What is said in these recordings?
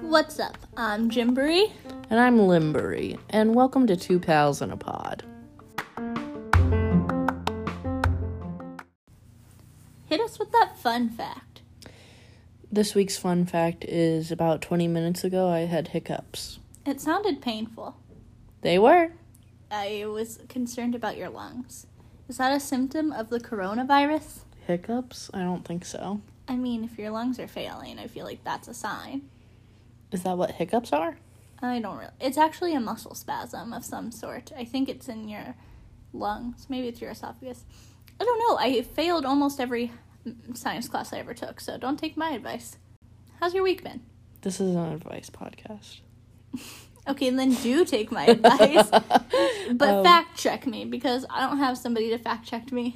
What's up? I'm Jimbury. And I'm Limbury, and welcome to Two Pals in a Pod. Hit us with that fun fact. This week's fun fact is about 20 minutes ago I had hiccups. It sounded painful. They were. I was concerned about your lungs. Is that a symptom of the coronavirus? Hiccups? I don't think so. I mean, if your lungs are failing, I feel like that's a sign. Is that what hiccups are? I don't really. It's actually a muscle spasm of some sort. I think it's in your lungs. Maybe it's your esophagus. I don't know. I failed almost every science class I ever took, so don't take my advice. How's your week been? This is an advice podcast. Okay, then do take my advice. but Um, fact check me because I don't have somebody to fact check me.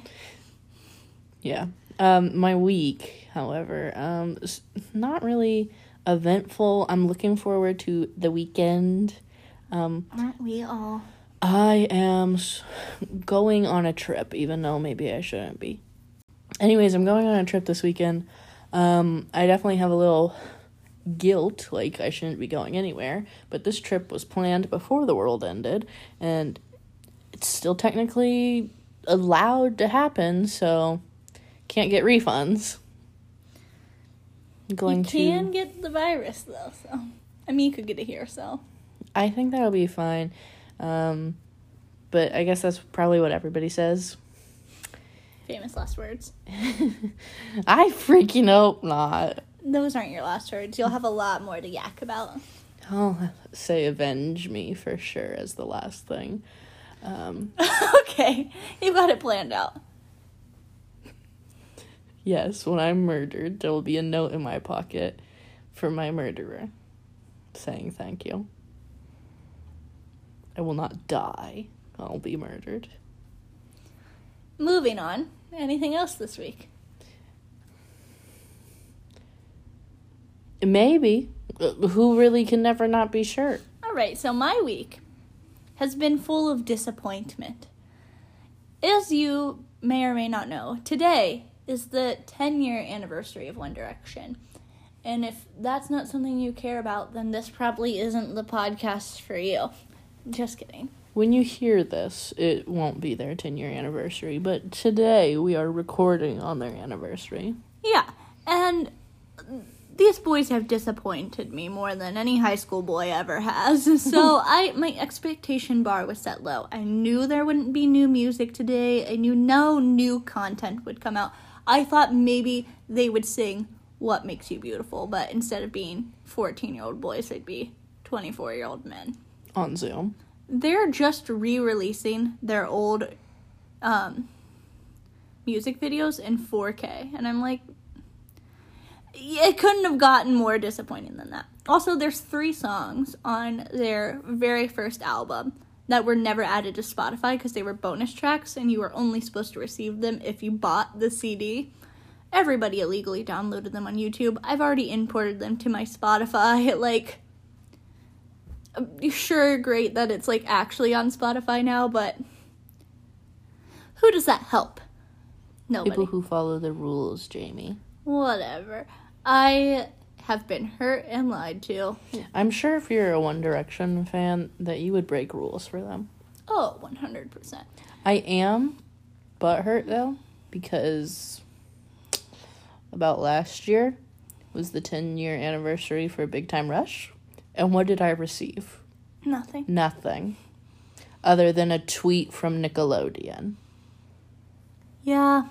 Yeah. Um, my week, however, um, is not really eventful. I'm looking forward to the weekend. Um, Aren't we all? I am going on a trip, even though maybe I shouldn't be. Anyways, I'm going on a trip this weekend. Um, I definitely have a little guilt, like I shouldn't be going anywhere, but this trip was planned before the world ended, and it's still technically allowed to happen, so can't get refunds. I'm going you can to. get the virus though, so I mean you could get it here, so I think that'll be fine. Um, but I guess that's probably what everybody says. famous last words. I freaking hope not. Those aren't your last words. You'll have a lot more to yak about. I'll say avenge me for sure as the last thing. Um, okay, you got it planned out. Yes, when I'm murdered, there will be a note in my pocket for my murderer saying thank you. I will not die. I'll be murdered. Moving on. Anything else this week? Maybe. Uh, Who really can never not be sure? All right, so my week has been full of disappointment. As you may or may not know, today is the 10 year anniversary of One Direction. And if that's not something you care about, then this probably isn't the podcast for you. Just kidding. When you hear this, it won't be their 10 year anniversary, but today we are recording on their anniversary. Yeah, and these boys have disappointed me more than any high school boy ever has. So I my expectation bar was set low. I knew there wouldn't be new music today. I knew no new content would come out. I thought maybe they would sing What Makes You Beautiful, but instead of being 14-year-old boys, they'd be 24-year-old men. On Zoom. They're just re-releasing their old um music videos in 4K and I'm like it couldn't have gotten more disappointing than that. Also, there's three songs on their very first album that were never added to Spotify because they were bonus tracks and you were only supposed to receive them if you bought the CD. Everybody illegally downloaded them on YouTube. I've already imported them to my Spotify. Like, um, sure, great that it's like actually on Spotify now, but who does that help? Nobody. People who follow the rules, Jamie. Whatever. I have been hurt and lied to. I'm sure if you're a One Direction fan, that you would break rules for them. Oh, 100%. I am butthurt though, because about last year was the 10 year anniversary for Big Time Rush. And what did I receive? Nothing. Nothing. Other than a tweet from Nickelodeon. Yeah,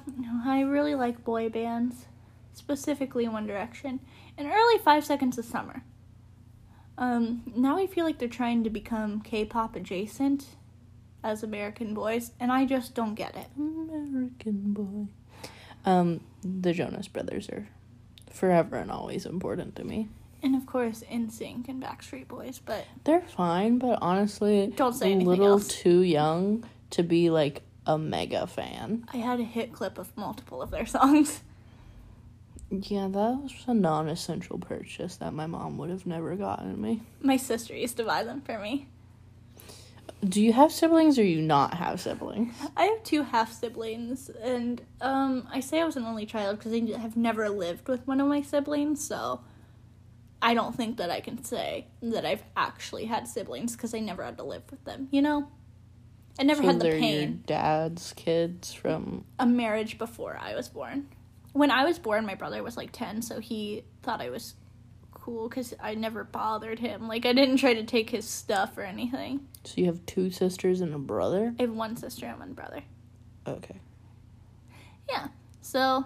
I really like boy bands, specifically One Direction, and early Five Seconds of Summer. Um, now I feel like they're trying to become K-pop adjacent as American boys, and I just don't get it. American boy. Um, the Jonas Brothers are forever and always important to me. And of course, NSYNC and Backstreet Boys, but They're fine, but honestly, Don't say a little else. too young to be like a mega fan. I had a hit clip of multiple of their songs. Yeah, that was a non-essential purchase that my mom would have never gotten me. My sister used to buy them for me. Do you have siblings or you not have siblings? I have two half siblings, and um, I say I was an only child because I have never lived with one of my siblings, so I don't think that I can say that I've actually had siblings because I never had to live with them. You know, I never so had the pain. dad's kids from. A marriage before I was born. When I was born, my brother was like ten, so he thought I was cool because I never bothered him. Like I didn't try to take his stuff or anything. So you have two sisters and a brother. I have one sister and one brother. Okay. Yeah. So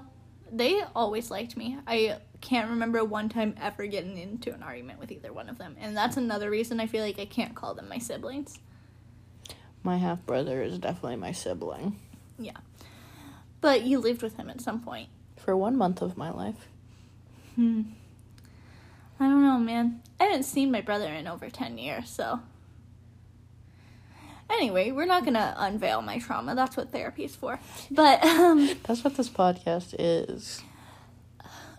they always liked me. I can't remember one time ever getting into an argument with either one of them. And that's another reason I feel like I can't call them my siblings. My half brother is definitely my sibling. Yeah. But you lived with him at some point. For one month of my life. Hmm. I don't know, man. I haven't seen my brother in over 10 years, so. Anyway, we're not gonna unveil my trauma. That's what therapy's for. But, um, That's what this podcast is.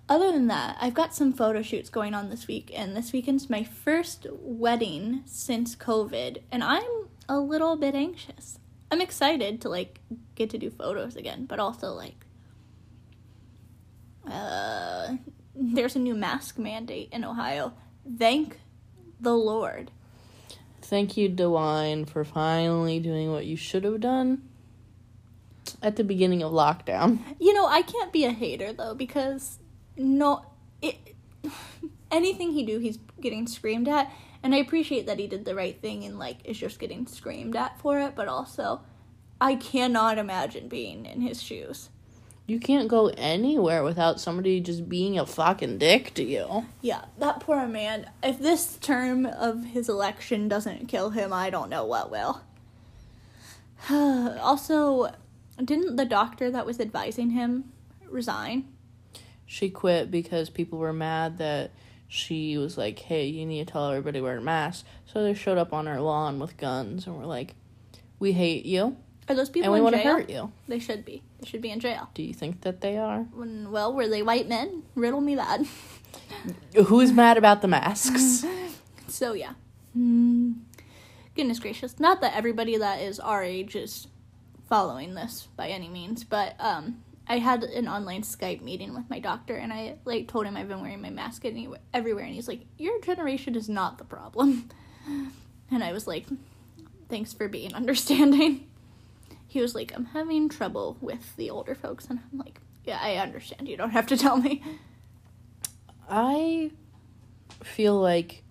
other than that, I've got some photo shoots going on this week, and this weekend's my first wedding since COVID, and I'm a little bit anxious. I'm excited to like get to do photos again, but also like uh there's a new mask mandate in Ohio. Thank the Lord. Thank you, DeWine, for finally doing what you should have done at the beginning of lockdown. You know, I can't be a hater though because no it anything he do he's getting screamed at and I appreciate that he did the right thing and like is just getting screamed at for it, but also I cannot imagine being in his shoes. You can't go anywhere without somebody just being a fucking dick to you. Yeah, that poor man. If this term of his election doesn't kill him, I don't know what will. also, didn't the doctor that was advising him resign? She quit because people were mad that she was like, hey, you need to tell everybody to wear a mask. So they showed up on our lawn with guns and were like, we hate you Are those people and we want to hurt you. They should be. They should be in jail. Do you think that they are? When, well, were they white men? Riddle me that. Who's mad about the masks? So yeah. Hmm. Goodness gracious. Not that everybody that is our age is following this by any means, but um I had an online Skype meeting with my doctor and I like told him I've been wearing my mask everywhere and he's like, "Your generation is not the problem." And I was like, "Thanks for being understanding." He was like, "I'm having trouble with the older folks." And I'm like, "Yeah, I understand. You don't have to tell me." I feel like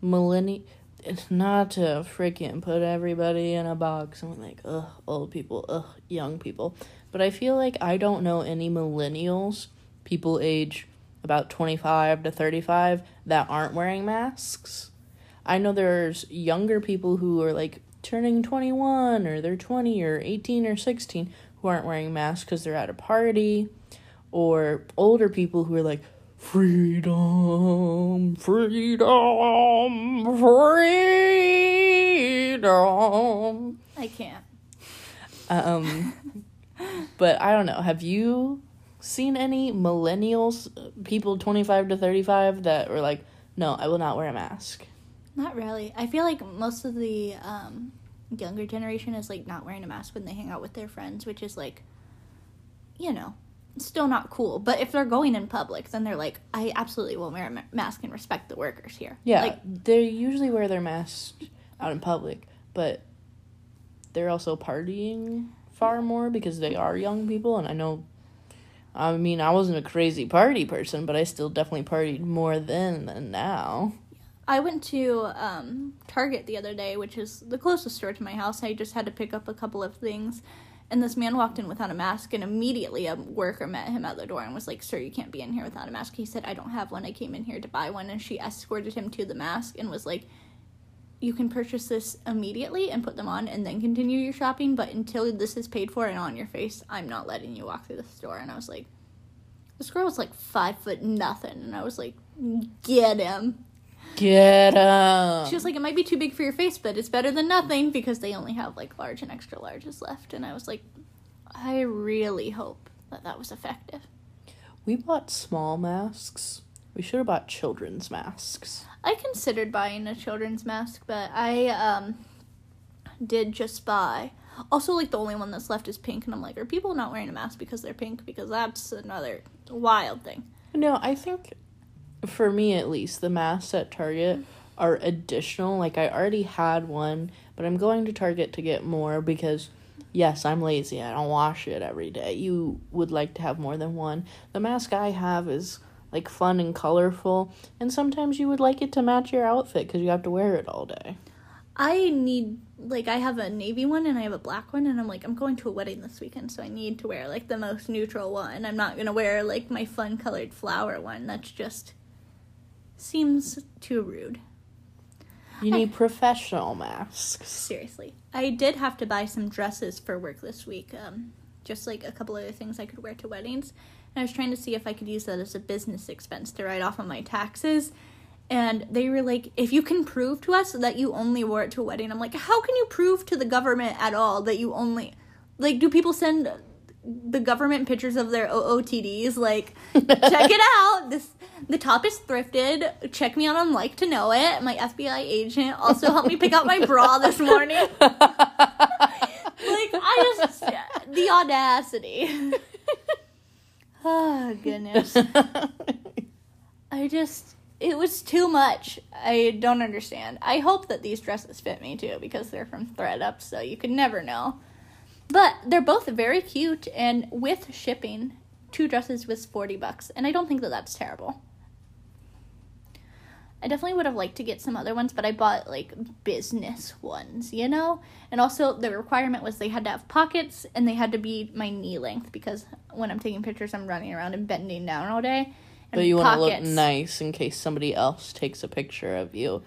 millennial. It's not to freaking put everybody in a box and like, ugh, old people, ugh, young people. But I feel like I don't know any millennials, people age about 25 to 35, that aren't wearing masks. I know there's younger people who are like turning 21 or they're 20 or 18 or 16 who aren't wearing masks because they're at a party. Or older people who are like, freedom, freedom, freedom. I can't. Um, but I don't know. Have you seen any millennials, people 25 to 35, that were like, no, I will not wear a mask? Not really. I feel like most of the um, younger generation is like not wearing a mask when they hang out with their friends, which is like, you know, still not cool. But if they're going in public, then they're like, I absolutely will wear a ma- mask and respect the workers here. Yeah, Like, they usually wear their masks out in public, but they're also partying far more because they are young people. And I know, I mean, I wasn't a crazy party person, but I still definitely partied more then than now. I went to um, Target the other day, which is the closest store to my house. I just had to pick up a couple of things. And this man walked in without a mask, and immediately a worker met him at the door and was like, Sir, you can't be in here without a mask. He said, I don't have one. I came in here to buy one. And she escorted him to the mask and was like, You can purchase this immediately and put them on and then continue your shopping. But until this is paid for and on your face, I'm not letting you walk through the store. And I was like, This girl was like five foot nothing. And I was like, Get him. Get up. She was like, it might be too big for your face, but it's better than nothing because they only have like large and extra larges left. And I was like, I really hope that that was effective. we bought small masks. We should have bought children's masks. I considered buying a children's mask, but I um did just buy. Also, like the only one that's left is pink, and I'm like, are people not wearing a mask because they're pink? Because that's another wild thing. No, I think for me at least, the masks at Target are additional. Like I already had one, but I'm going to Target to get more because yes, I'm lazy. I don't wash it every day. You would like to have more than one. The mask I have is like fun and colorful, and sometimes you would like it to match your outfit because you have to wear it all day. I need like I have a navy one and I have a black one and I'm like I'm going to a wedding this weekend so I need to wear like the most neutral one. I'm not going to wear like my fun colored flower one. That's just seems too rude. You need professional masks. Seriously. I did have to buy some dresses for work this week. Um just like a couple other things I could wear to weddings. And I was trying to see if I could use that as a business expense to write off on my taxes and they were like, if you can prove to us that you only wore it to a wedding, I'm like, how can you prove to the government at all that you only, like, do people send the government pictures of their OOTDs? Like, check it out. This the top is thrifted. Check me out on Like to Know It. My FBI agent also helped me pick out my bra this morning. like, I just the audacity. oh goodness. I just it was too much. I don't understand. I hope that these dresses fit me too because they're from ThredUp, so you could never know. But they're both very cute, and with shipping, two dresses was 40 bucks, and I don't think that that's terrible. I definitely would have liked to get some other ones, but I bought like business ones, you know? And also, the requirement was they had to have pockets and they had to be my knee length because when I'm taking pictures, I'm running around and bending down all day. But you want to look nice in case somebody else takes a picture of you.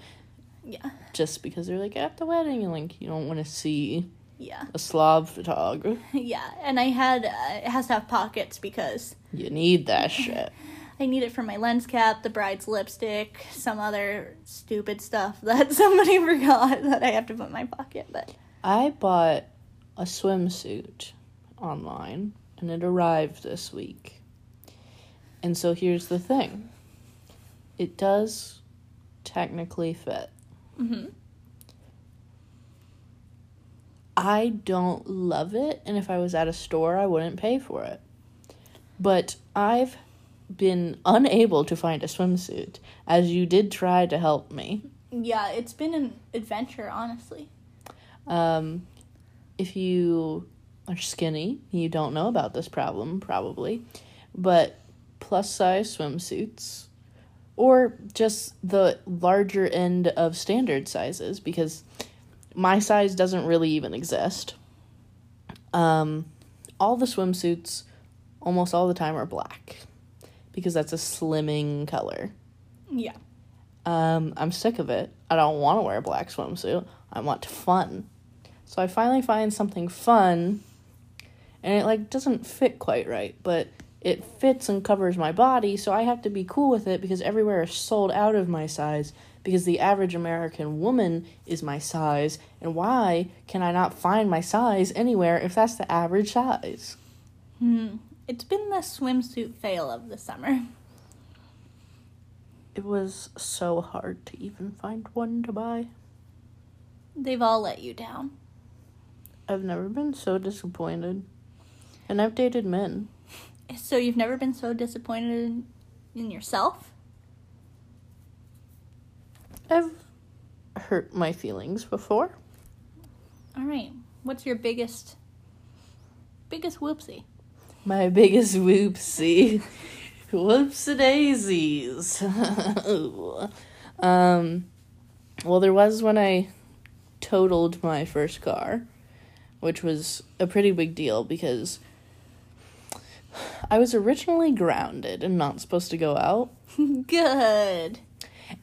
Yeah. Just because they're like at the wedding and like you don't want to see yeah a Slav photographer. Yeah, and I had uh, it has to have pockets because you need that shit. I need it for my lens cap, the bride's lipstick, some other stupid stuff that somebody forgot that I have to put in my pocket. But I bought a swimsuit online and it arrived this week. And so here's the thing it does technically fit. Mm-hmm. I don't love it, and if I was at a store, I wouldn't pay for it. But I've been unable to find a swimsuit, as you did try to help me. Yeah, it's been an adventure, honestly. Um, if you are skinny, you don't know about this problem, probably. But plus size swimsuits or just the larger end of standard sizes because my size doesn't really even exist. Um, all the swimsuits, almost all the time, are black because that's a slimming color. Yeah. Um, I'm sick of it. I don't want to wear a black swimsuit. I want fun. So I finally find something fun, and it like doesn't fit quite right, but it fits and covers my body, so I have to be cool with it because everywhere is sold out of my size because the average American woman is my size, and why can I not find my size anywhere if that's the average size? Hmm. It's been the swimsuit fail of the summer. It was so hard to even find one to buy. They've all let you down. I've never been so disappointed. And I've dated men. So you've never been so disappointed in yourself? I've hurt my feelings before. All right. What's your biggest biggest whoopsie? My biggest whoopsie. Whoopsie daisies. um well there was when I totaled my first car, which was a pretty big deal because I was originally grounded and not supposed to go out. Good.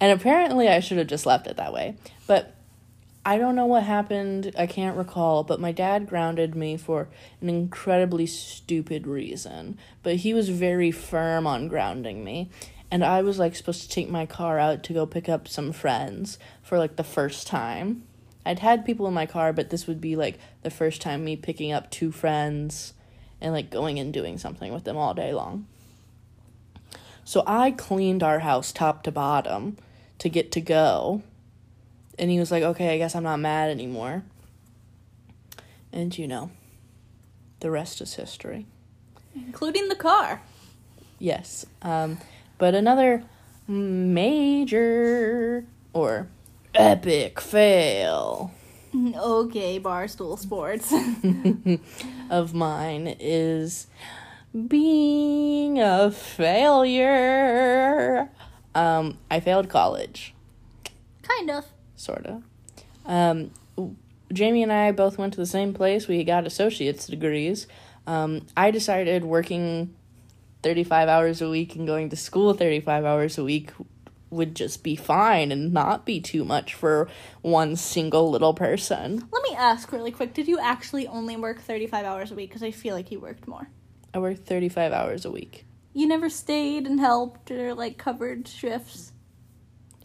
And apparently I should have just left it that way. But I don't know what happened. I can't recall. But my dad grounded me for an incredibly stupid reason. But he was very firm on grounding me. And I was like supposed to take my car out to go pick up some friends for like the first time. I'd had people in my car, but this would be like the first time me picking up two friends and like going and doing something with them all day long. So I cleaned our house top to bottom to get to go. And he was like, okay, I guess I'm not mad anymore. And you know, the rest is history. Including the car. Yes. Um, but another major or epic fail Okay, Barstool Sports. of mine is being a failure. Um, I failed college, kind of. sort of. Um, Jamie and I both went to the same place. We got associate's degrees. Um, I decided working 35 hours a week and going to school 35 hours a week would just be fine and not be too much for one single little person. Let me ask really quick did you actually only work 35 hours a week? Because I feel like you worked more. I worked 35 hours a week. You never stayed and helped or like covered shifts.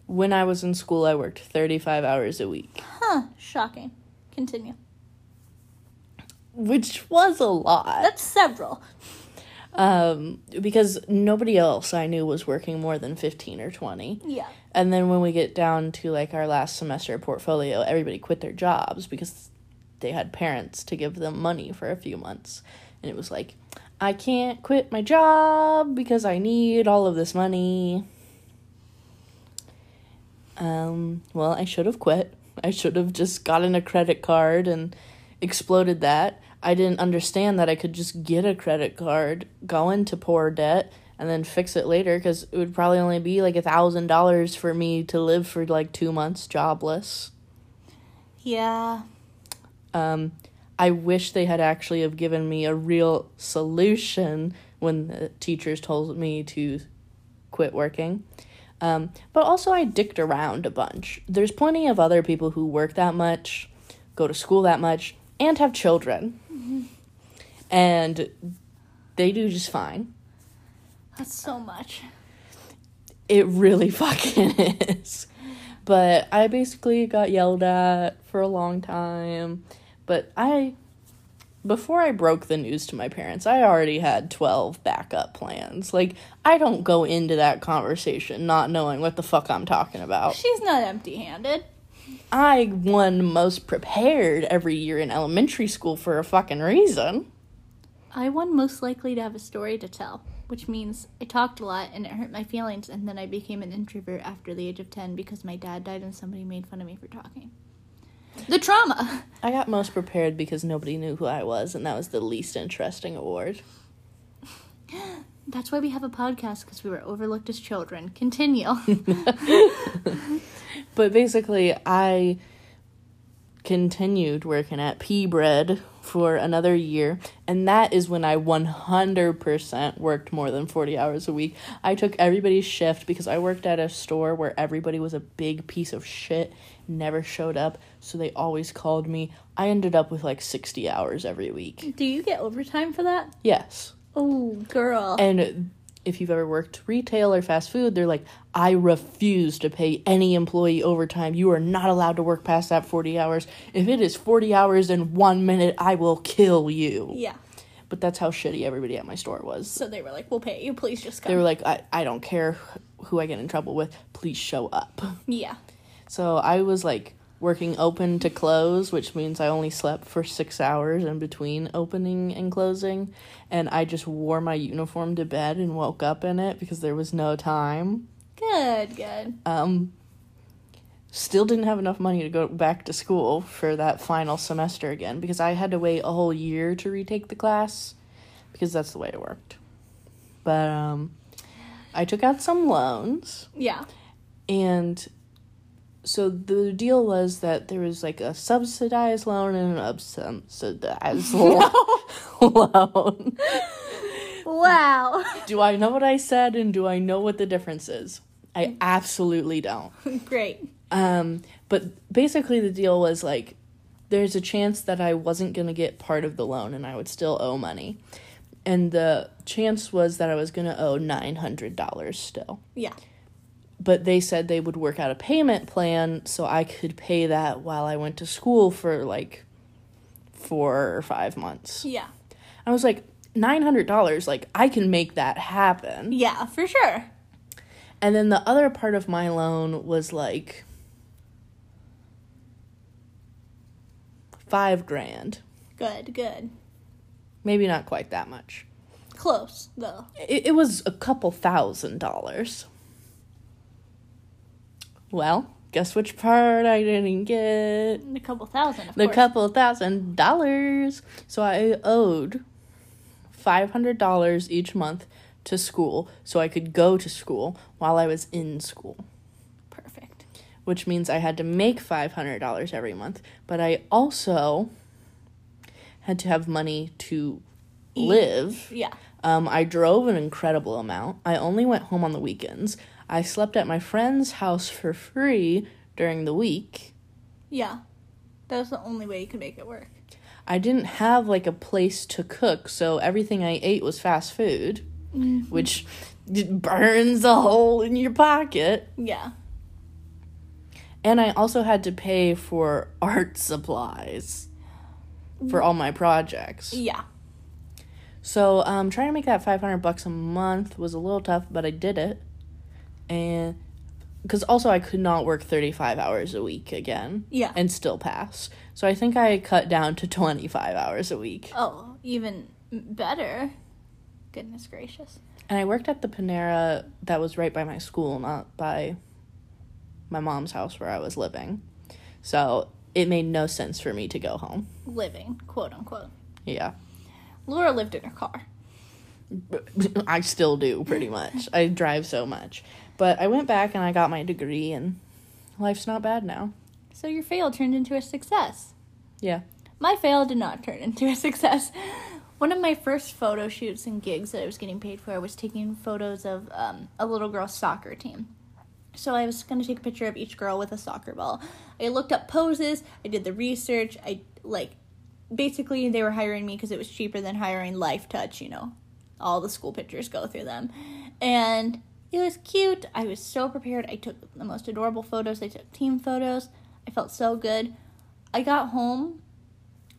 When I was in school, I worked 35 hours a week, Huh, shocking. Continue. which was a lot. That's several. Um, because nobody else I knew was working more than 15 or 20. Yeah. And then when we get down to like our last semester portfolio, everybody quit their jobs because they had parents to give them money for a few months. And it was like, I can't quit my job because I need all of this money. Um, well, I should have quit. I should have just gotten a credit card and exploded that. I didn't understand that I could just get a credit card, go into poor debt, and then fix it later because it would probably only be like a thousand dollars for me to live for like two months jobless. Yeah. Um, I wish they had actually have given me a real solution when the teachers told me to quit working. Um, but also I dicked around a bunch. There's plenty of other people who work that much, go to school that much, and have children. And they do just fine. That's so much. It really fucking is. But I basically got yelled at for a long time. But I, before I broke the news to my parents, I already had 12 backup plans. Like, I don't go into that conversation not knowing what the fuck I'm talking about. She's not empty handed. I won most prepared every year in elementary school for a fucking reason. I won most likely to have a story to tell, which means I talked a lot and it hurt my feelings, and then I became an introvert after the age of 10 because my dad died and somebody made fun of me for talking. The trauma! I got most prepared because nobody knew who I was, and that was the least interesting award. That's why we have a podcast because we were overlooked as children. Continue. But basically, I continued working at P Bread for another year, and that is when I 100% worked more than 40 hours a week. I took everybody's shift because I worked at a store where everybody was a big piece of shit, never showed up, so they always called me. I ended up with like 60 hours every week. Do you get overtime for that? Yes. Oh, girl. And if you've ever worked retail or fast food, they're like, I refuse to pay any employee overtime. You are not allowed to work past that 40 hours. If it is 40 hours in one minute, I will kill you. yeah. But that's how shitty everybody at my store was. So they were like, we'll pay you. Please just come. They were like, I, I don't care who I get in trouble with. Please show up. yeah. So I was like working open to close, which means I only slept for six hours in between opening and closing. And I just wore my uniform to bed and woke up in it because there was no time. Good, good. Um, still didn't have enough money to go back to school for that final semester again because I had to wait a whole year to retake the class because that's the way it worked. But um, I took out some loans Yeah. and so the deal was that there was like a subsidized loan and an unsubsidized loan. Wow. Do I know what I said and do I know what the difference is? I absolutely don't. Great. Um, but basically, the deal was like, there's a chance that I wasn't gonna get part of the loan and I would still owe money, and the chance was that I was gonna owe nine hundred dollars still. Yeah. But they said they would work out a payment plan so I could pay that while I went to school for like four or five months. Yeah. I was like, nine hundred dollars, like I can make that happen. Yeah, for sure. And then the other part of my loan was like five grand. Good, good. Maybe not quite that much. Close, though. It, it was a couple thousand dollars. Well, guess which part I didn't get? A couple thousand, The course. couple thousand dollars. So I owed $500 each month to school so I could go to school while I was in school. Perfect. which means I had to make $500 every month, but I also had to have money to live. Yeah. Um, I drove an incredible amount. I only went home on the weekends. I slept at my friend's house for free during the week. Yeah. That was the only way you could make it work. I didn't have like a place to cook, so everything I ate was fast food, which burns a hole in your pocket. Yeah. And I also had to pay for art supplies for all my projects. Yeah. So um, trying to make that 500 bucks a month was a little tough, but I did it. And because also I could not work 35 hours a week again Yeah. and still pass. So I think I cut down to 25 hours a week. Oh, even better. Goodness gracious. And I worked at the Panera that was right by my school, not by my mom's house where I was living. So it made no sense for me to go home. Living, quote unquote. Yeah. Laura lived in her car. I still do pretty much. I drive so much. But I went back and I got my degree and life's not bad now. So your fail turned into a success. Yeah. My fail did not turn into a success. One of my first photo shoots and gigs that I was getting paid for was taking photos of um, a little girl's soccer team. So I was going to take a picture of each girl with a soccer ball. I looked up poses, I did the research, I like basically they were hiring me because it was cheaper than hiring Lifetouch, you know. All the school pictures go through them. And it was cute. I was so prepared. I took the most adorable photos. I took team photos. I felt so good. I got home.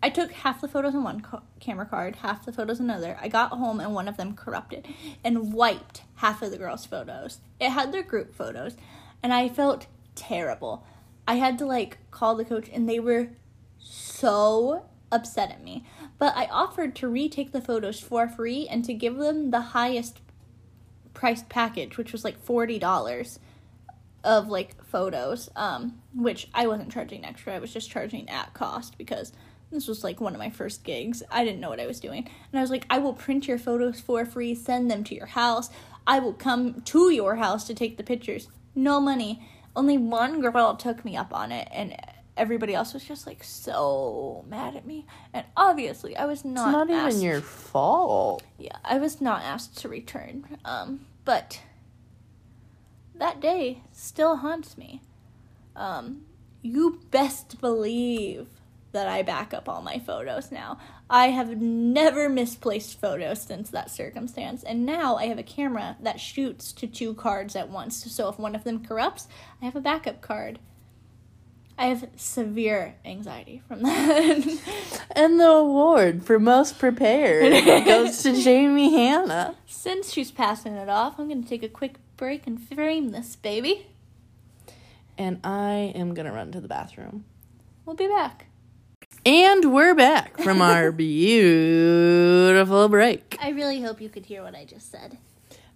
I took half the photos in one co- camera card, half the photos in another. I got home and one of them corrupted and wiped half of the girls' photos. It had their group photos, and I felt terrible. I had to like call the coach, and they were so upset at me. But I offered to retake the photos for free and to give them the highest priced package, which was like forty dollars of like photos, um, which I wasn't charging extra. I was just charging at cost because this was like one of my first gigs. I didn't know what I was doing. And I was like, I will print your photos for free, send them to your house. I will come to your house to take the pictures. No money. Only one girl took me up on it, and everybody else was just like so mad at me. And obviously, I was not. It's not even your fault. yeah, I was not asked to return. Um, but that day still haunts me. Um, you best believe that I back up all my photos now. I have never misplaced photos since that circumstance, and now I have a camera that shoots to two cards at once. So if one of them corrupts, I have a backup card. I have severe anxiety from that. And the award for most prepared goes to Jamie Hanna. Since she's passing it off, I'm going to take a quick break and frame this baby. And I am gonna run to the bathroom. We'll be back. And we're back from our beautiful break. I really hope you could hear what I just said.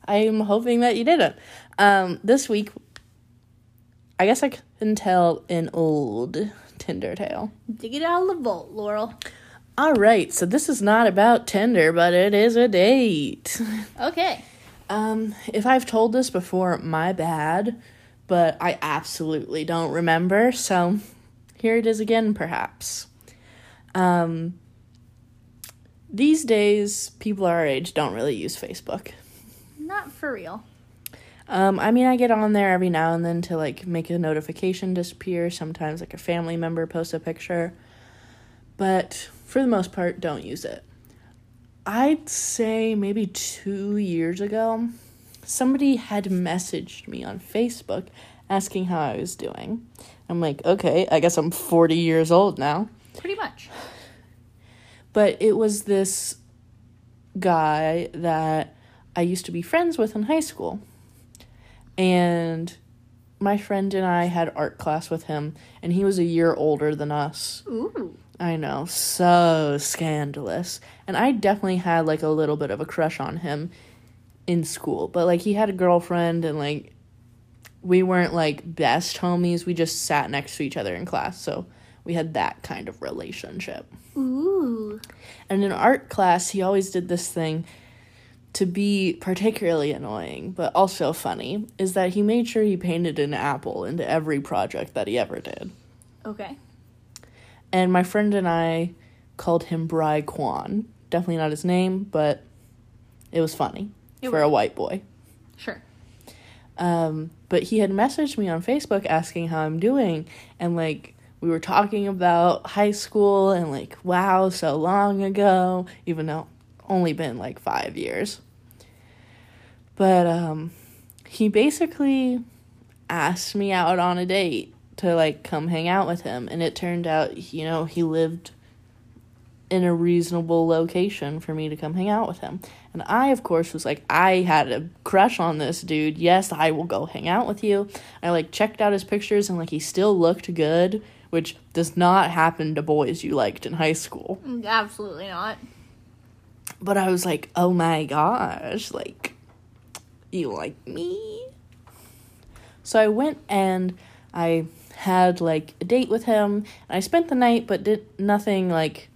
I'm hoping that you didn't. Um, this week, I guess I can tell an old Tinder tale. Dig it out of the vault, Laurel. All right, so this is not about Tinder, but it is a date. Okay. Um, if I've told this before, my bad, but I absolutely don't remember, so here it is again, perhaps. Um, these days, people our age don't really use Facebook. Not for real. Um, I mean, I get on there every now and then to like make a notification disappear. Sometimes, like a family member posts a picture, but for the most part, don't use it. I'd say maybe two years ago, somebody had messaged me on Facebook asking how I was doing. I'm like, okay, I guess I'm 40 years old now. Pretty much. But it was this guy that I used to be friends with in high school. And my friend and I had art class with him, and he was a year older than us. Ooh. I know, so scandalous. And I definitely had like a little bit of a crush on him in school, but like he had a girlfriend and like we weren't like best homies. We just sat next to each other in class, so we had that kind of relationship. Ooh. And in art class, he always did this thing to be particularly annoying, but also funny, is that he made sure he painted an apple into every project that he ever did. Okay. And my friend and I called him Bry Kwan. Definitely not his name, but it was funny It for a white boy. Sure. Um, but he had messaged me on Facebook asking how I'm doing, and like we were talking about high school and like wow, so long ago, even though only been like five years. But um, he basically asked me out on a date to like come hang out with him, and it turned out you know he lived in a reasonable location for me to come hang out with him. And I, of course, was like, I had a crush on this dude. Yes, I will go hang out with you. I like checked out his pictures and like he still looked good, which does not happen to boys you liked in high school. Absolutely not. But I was like, oh my gosh, like, you like me? So I went and I had like a date with him. And I spent the night, but did nothing like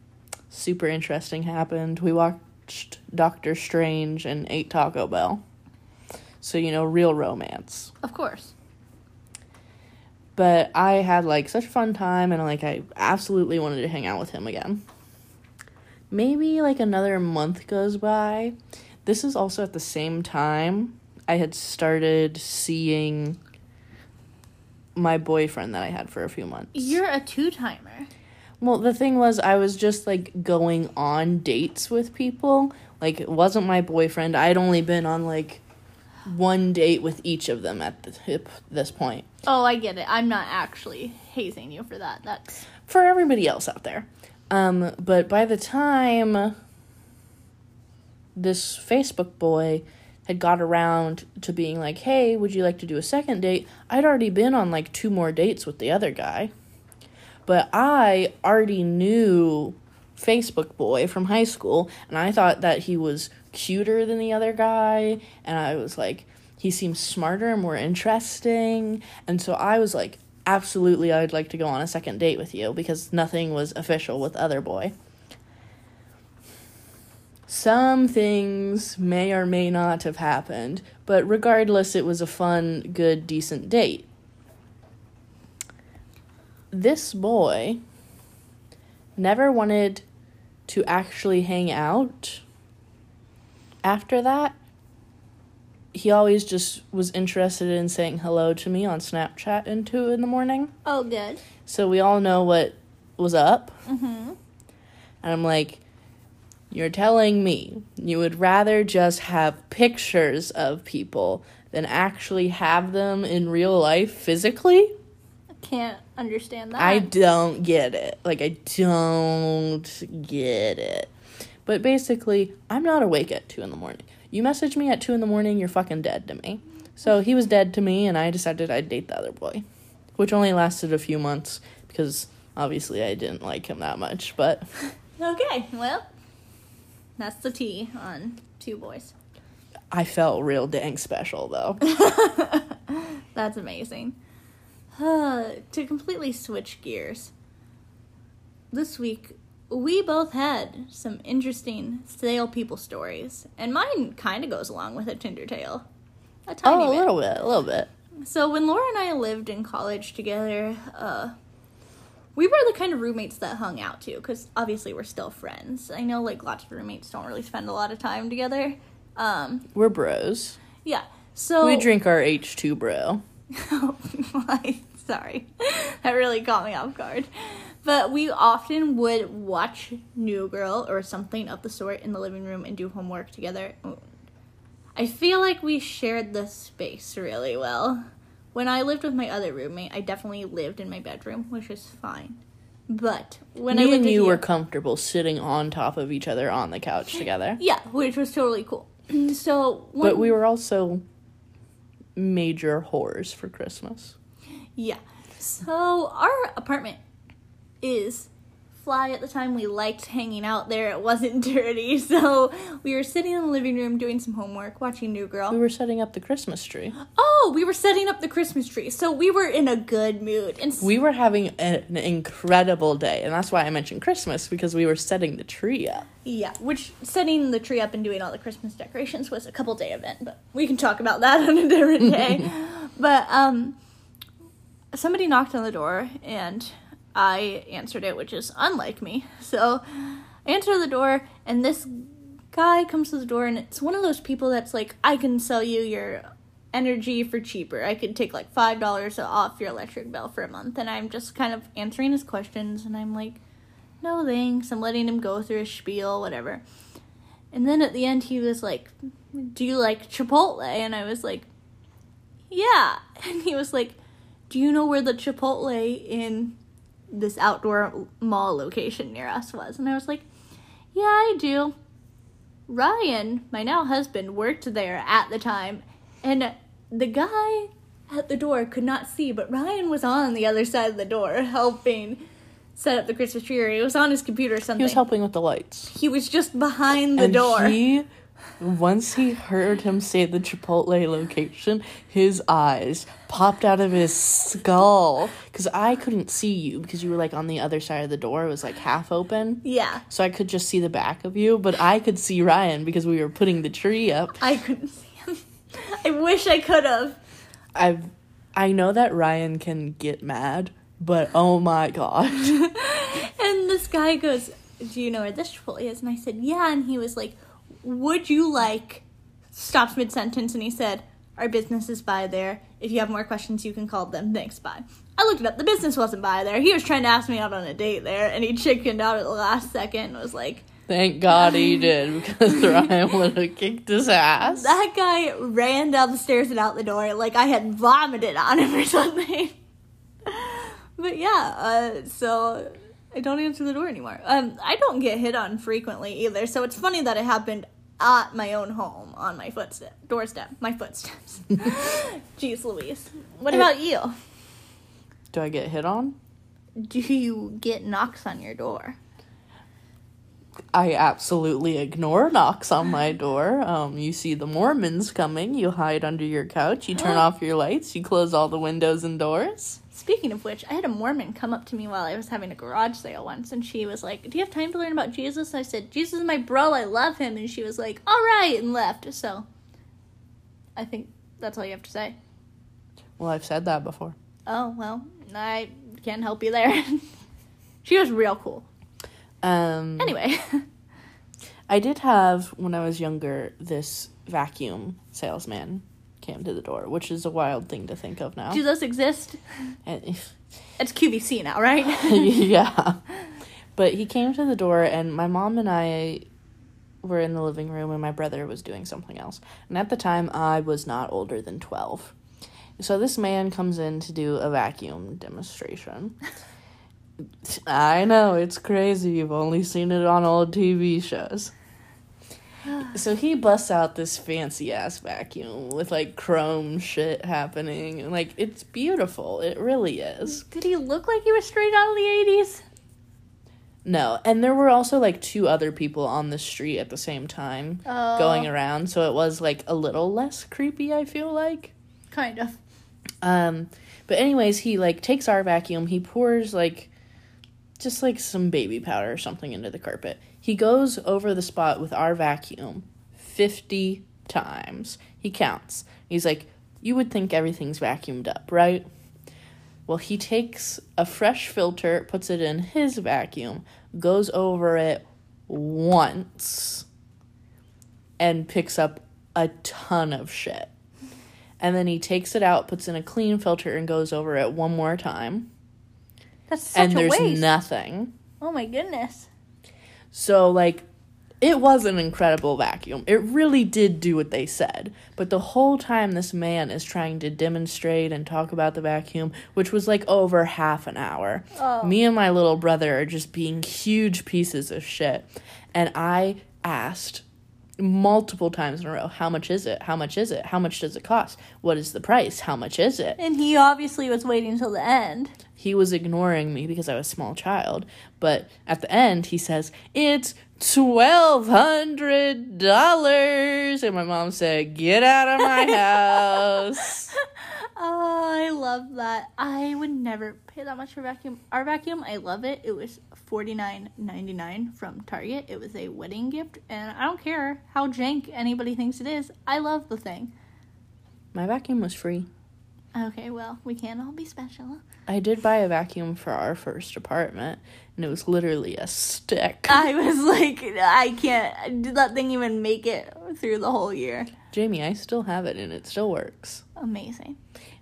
super interesting happened. We watched Doctor Strange and ate Taco Bell. So, you know, real romance. Of course. But I had like such a fun time and like I absolutely wanted to hang out with him again. Maybe like another month goes by. This is also at the same time I had started seeing my boyfriend that I had for a few months. You're a two timer. Well, the thing was, I was just like going on dates with people. Like, it wasn't my boyfriend. I'd only been on like one date with each of them at the tip, this point. Oh, I get it. I'm not actually hazing you for that. That's For everybody else out there. Um, but by the time this Facebook boy had got around to being like, hey, would you like to do a second date? I'd already been on like two more dates with the other guy. But I already knew Facebook boy from high school, and I thought that he was cuter than the other guy, and I was like, he seems smarter and more interesting. And so I was like, absolutely, I'd like to go on a second date with you because nothing was official with other boy. Some things may or may not have happened, but regardless, it was a fun, good, decent date. This boy never wanted to actually hang out after that. He always just was interested in saying hello to me on Snapchat in two in the morning. oh good. So we all know what was up. Mm-hmm. And I'm like, you're telling me you would rather just have pictures of people than actually have them in real life physically? I can't understand that. I don't get it. Like, I don't get it. But basically, I'm not awake at 2 in the morning. You message me at 2 in the morning, you're fucking dead to me. So he was dead to me, and I decided I'd date the other boy, which only lasted a few months because obviously I didn't like him that much. But Okay, well, that's the T on two boys. I felt real dang special, though. That's amazing. Uh, to completely switch gears, this week we both had some interesting sale people stories, and mine kind of goes along with a Tinder tale. A tiny oh, a bit. little bit, a little bit. So when Laura and I lived in college together, uh, we were the kind of roommates that hung out too, because obviously we're still friends. I know like lots of roommates don't really spend a lot of time together. Um, We're bros. yeah. So We drink our H2 bro. Oh, my, sorry. That really caught me off guard. But we often would watch New Girl or something of the sort in the living room and do homework together. I feel like we shared the space really well. When I lived with my other roommate, I definitely lived in my bedroom, which is fine. But when I Me lived and with you were comfortable sitting on top of each other on the couch together. yeah, which was totally cool. so, But we were also major whores for Christmas. Yeah. So our apartment is fly at the time. We liked hanging out there. It wasn't dirty. So we were sitting in the living room doing some homework, watching New Girl. We were setting up the Christmas tree. Oh, we were setting up the Christmas tree. So we were in a good mood. And We were having an incredible day, and that's why I mentioned Christmas because we were setting the tree up. yeah, which setting the tree up and doing all the Christmas decorations was a couple day event, but we can talk about that on a different day. but um somebody knocked on the door and I answered it, which is unlike me. So I answer the door and this guy comes to the door and it's one of those people that's like, I can sell you your energy for cheaper. I could take like five dollars off your electric bill for a month and I'm just kind of answering his questions and I'm like, No thanks. I'm letting him go through his spiel, whatever. And then at the end he was like, Do you like Chipotle? And I was like, Yeah. And he was like, Do you know where the Chipotle in this outdoor mall location near us was? And I was like, Yeah, I do. Ryan, my now husband, worked there at the time, and the guy at the door could not see, but Ryan was on the other side of the door helping set up the Christmas tree. Or he was on his computer or something. He was helping with the lights. He was just behind the and door. he, once he heard him say the Chipotle location, his eyes popped out of his skull because I couldn't see you because you were like on the other side of the door. It was like half open. yeah, So I could just see the back of you, but I could see Ryan because we were putting the tree up. I couldn't see him. I wish I could have. I I know that Ryan can get mad, but oh my god. And this guy goes, Do you know where this Chipotle is? And I said, Yeah. And he was like, Would you like. Stops mid sentence and he said, Our business is by there. If you have more questions, you can call them. Thanks, bye. I looked it up. The business wasn't by there. He was trying to ask me out on a date there and he chickened out at the last second and was like, Thank God he did because Ryan would have kicked his ass. That guy ran down the stairs and out the door like I had vomited on him or something. but yeah, uh, so I don't answer the door anymore. Um, I don't get hit on frequently either, so it's funny that it happened at my own home on my footstep doorstep, my footsteps. Jeez Louise. What about you? Do I get hit on? Do you get knocks on your door? I absolutely ignore knocks on my door. Um, you see the Mormons coming, you hide under your couch, you turn off your lights, you close all the windows and doors. Speaking of which, I had a Mormon come up to me while I was having a garage sale once, and she was like, "Do you have time to learn about Jesus?" And I said, "Jesus is my bro. I love him." And she was like, "All right," and left. So, I think that's all you have to say. Well, I've said that before. Oh well, I can't help you there. she was real cool. Um, Anyway, I did have when I was younger this vacuum salesman came to the door, which is a wild thing to think of now. do those exist? And- It's QVC now, right? yeah. But he came to the door, and my mom and I were in the living room, and my brother was doing something else. And at the time, I was not older than 12. So this man comes in to do a vacuum demonstration. I know, it's crazy. You've only seen it on old TV shows. So he busts out this fancy ass vacuum with like chrome shit happening. And like, it's beautiful. It really is. Did he look like he was straight out of the eighties? No, and there were also like two other people on the street at the same time Oh. going around, so it was like a little less creepy, I feel like. Kind of. Um but anyways, he like takes our vacuum, he pours like just like some baby powder or something into the carpet. He goes over the spot with our vacuum 50 times. He counts. He's like, "You would think everything's vacuumed up, right?" Well, he takes a fresh filter, puts it in his vacuum, goes over it once, and picks up a ton of shit. And then he takes it out, puts in a clean filter, and goes over it one more time. That's such and a there's waste. nothing. oh my goodness. So, like, it was an incredible vacuum. It really did do what they said. But the whole time, this man is trying to demonstrate and talk about the vacuum, which was like over half an hour. Oh. Me and my little brother are just being huge pieces of shit. And I asked multiple times in a row. How much is it? How much is it? How much does it cost? What is the price? How much is it? And he obviously was waiting until the end. He was ignoring me because I was a small child. But at the end, he says, It's $1,200. And my mom said, Get out of my house. Oh, I love that. I would never pay that much for vacuum. Our vacuum, I love it. It was forty nine ninety nine from Target. It was a wedding gift, and I don't care how jank anybody thinks it is. I love the thing. my vacuum was free. Okay, well, we can't all be special. I did buy a vacuum for our first apartment, and it was literally a stick. I was like, I can't. Did that thing even make it through the whole year? Jamie, I still have it, and it still works. Amazing.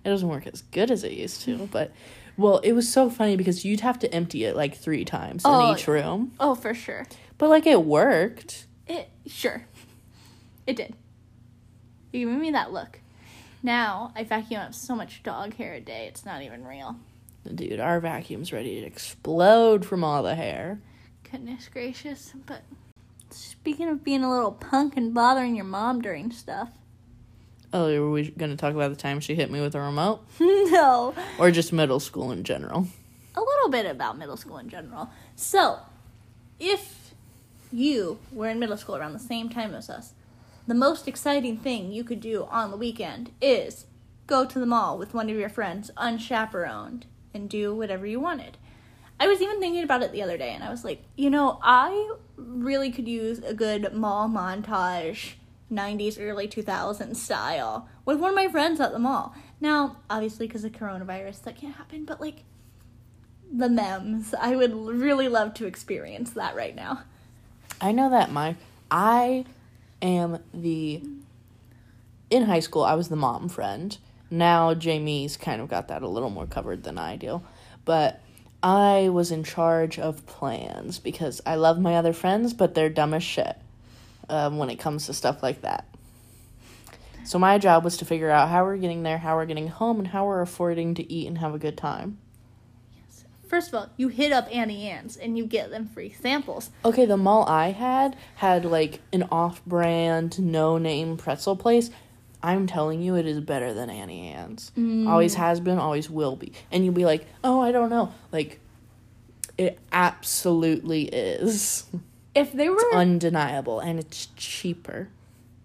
It doesn't work as good as it used to, but well, it was so funny because you'd have to empty it like three times Oh, in each room, Oh, for sure. but like it worked. It sure. It did. You giving me that look. Now I vacuum up so much dog hair a day. It's not even real. Dude, our vacuum's ready to explode from all the hair. Goodness gracious. But speaking of being a little punk and bothering your mom during stuff. Oh, were we gonna talk about the time she hit me with a remote, no. or just middle school in general? A little bit about middle school in general. So, if you were in middle school around the same time as us, the most exciting thing you could do on the weekend is go to the mall with one of your friends unchaperoned and do whatever you wanted. I was even thinking about it the other day and I was like, you know, I really could use a good mall montage 90s early 2000s style with one of my friends at the mall. Now, obviously because of coronavirus that can't happen, but like the memes. I would really love to experience that right now. I know that my I am the in high school I was the mom friend. Now Jamie's kind of got that a little more covered than I do. But I was in charge of plans because I love my other friends, but they're dumb as shit um, when it comes to stuff like that. So my job was to figure out how we're getting there, how we're getting home, and how we're affording to eat and have a good time. First of all, you hit up Auntie Anne's and you get them free samples. Okay, the mall I had had like an off-brand, no-name pretzel place. I'm telling you, it is better than Auntie Anne's. Always has been, always will be. And you'll be like, oh, I don't know. Like, it absolutely is If there were undeniable, and it's cheaper.